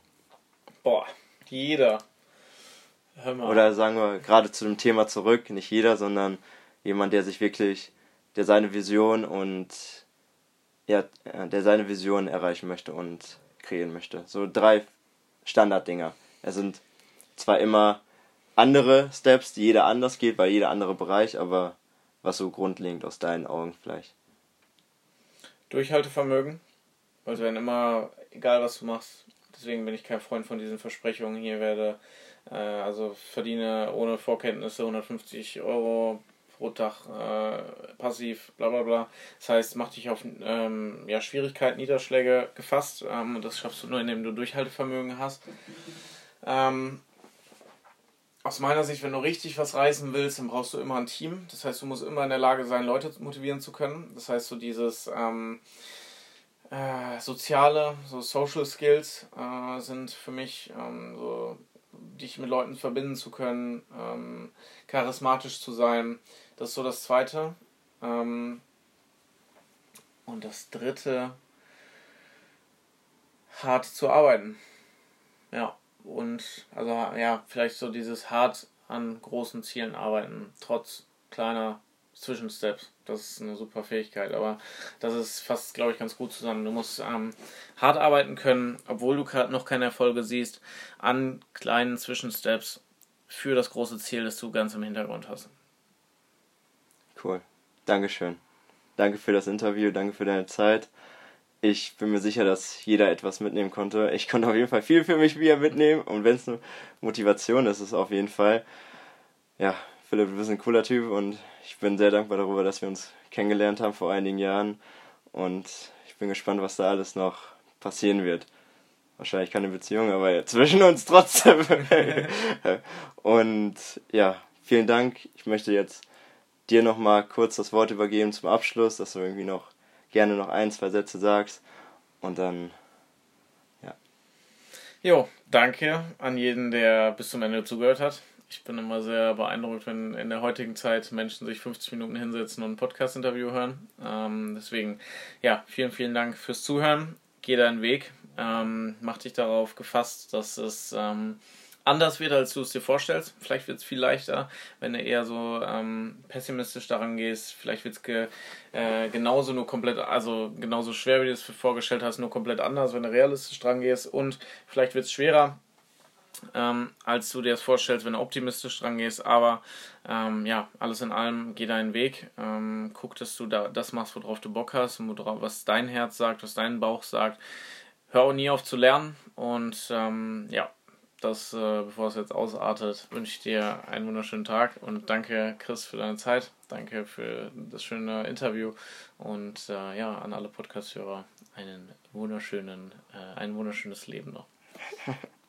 Boah, jeder. Oder sagen wir gerade zu dem Thema zurück, nicht jeder, sondern jemand, der sich wirklich, der seine Vision und ja, der seine Vision erreichen möchte und kreieren möchte. So drei Standarddinger. Es sind zwar immer andere Steps, die jeder anders geht, bei jeder andere Bereich, aber was so grundlegend aus deinen Augen vielleicht? Durchhaltevermögen. Also wenn immer, egal was du machst, deswegen bin ich kein Freund von diesen Versprechungen. Hier werde, äh, also verdiene ohne Vorkenntnisse 150 Euro pro Tag äh, passiv, bla bla bla. Das heißt, mach dich auf ähm, ja, Schwierigkeiten, Niederschläge gefasst ähm, und das schaffst du nur, indem du Durchhaltevermögen hast. Ähm, aus meiner Sicht, wenn du richtig was reißen willst, dann brauchst du immer ein Team. Das heißt, du musst immer in der Lage sein, Leute motivieren zu können. Das heißt, so dieses ähm, äh, soziale, so Social Skills äh, sind für mich ähm, so, dich mit Leuten verbinden zu können, ähm, charismatisch zu sein. Das ist so das Zweite. Ähm, und das Dritte, hart zu arbeiten. Ja und also ja, vielleicht so dieses hart an großen Zielen arbeiten, trotz kleiner Zwischensteps. Das ist eine super Fähigkeit, aber das ist fast, glaube ich, ganz gut zusammen. Du musst ähm, hart arbeiten können, obwohl du noch keine Erfolge siehst, an kleinen Zwischensteps für das große Ziel, das du ganz im Hintergrund hast. Cool. Dankeschön. Danke für das Interview, danke für deine Zeit ich bin mir sicher, dass jeder etwas mitnehmen konnte. Ich konnte auf jeden Fall viel für mich wieder mitnehmen und wenn es eine Motivation ist, ist es auf jeden Fall. Ja, Philipp, du bist ein cooler Typ und ich bin sehr dankbar darüber, dass wir uns kennengelernt haben vor einigen Jahren und ich bin gespannt, was da alles noch passieren wird. Wahrscheinlich keine Beziehung, aber zwischen uns trotzdem. und ja, vielen Dank. Ich möchte jetzt dir nochmal kurz das Wort übergeben zum Abschluss, dass du irgendwie noch gerne noch ein, zwei Sätze sagst. Und dann, ja. Jo, danke an jeden, der bis zum Ende zugehört hat. Ich bin immer sehr beeindruckt, wenn in der heutigen Zeit Menschen sich 50 Minuten hinsetzen und ein Podcast-Interview hören. Ähm, deswegen, ja, vielen, vielen Dank fürs Zuhören. Geh deinen Weg. Ähm, mach dich darauf gefasst, dass es ähm, anders wird, als du es dir vorstellst. Vielleicht wird es viel leichter, wenn du eher so ähm, pessimistisch daran gehst. Vielleicht wird es ge, äh, genauso nur komplett, also genauso schwer, wie du es vorgestellt hast, nur komplett anders, wenn du realistisch dran gehst. Und vielleicht wird es schwerer, ähm, als du dir das vorstellst, wenn du optimistisch dran gehst. Aber ähm, ja, alles in allem, geh deinen Weg. Ähm, guck, dass du da das machst, worauf du Bock hast und worauf, was dein Herz sagt, was dein Bauch sagt. Hör auch nie auf zu lernen und ähm, ja, das, äh, bevor es jetzt ausartet, wünsche ich dir einen wunderschönen Tag und danke, Chris, für deine Zeit. Danke für das schöne Interview und äh, ja, an alle Podcast-Hörer einen wunderschönen, äh, ein wunderschönes Leben noch.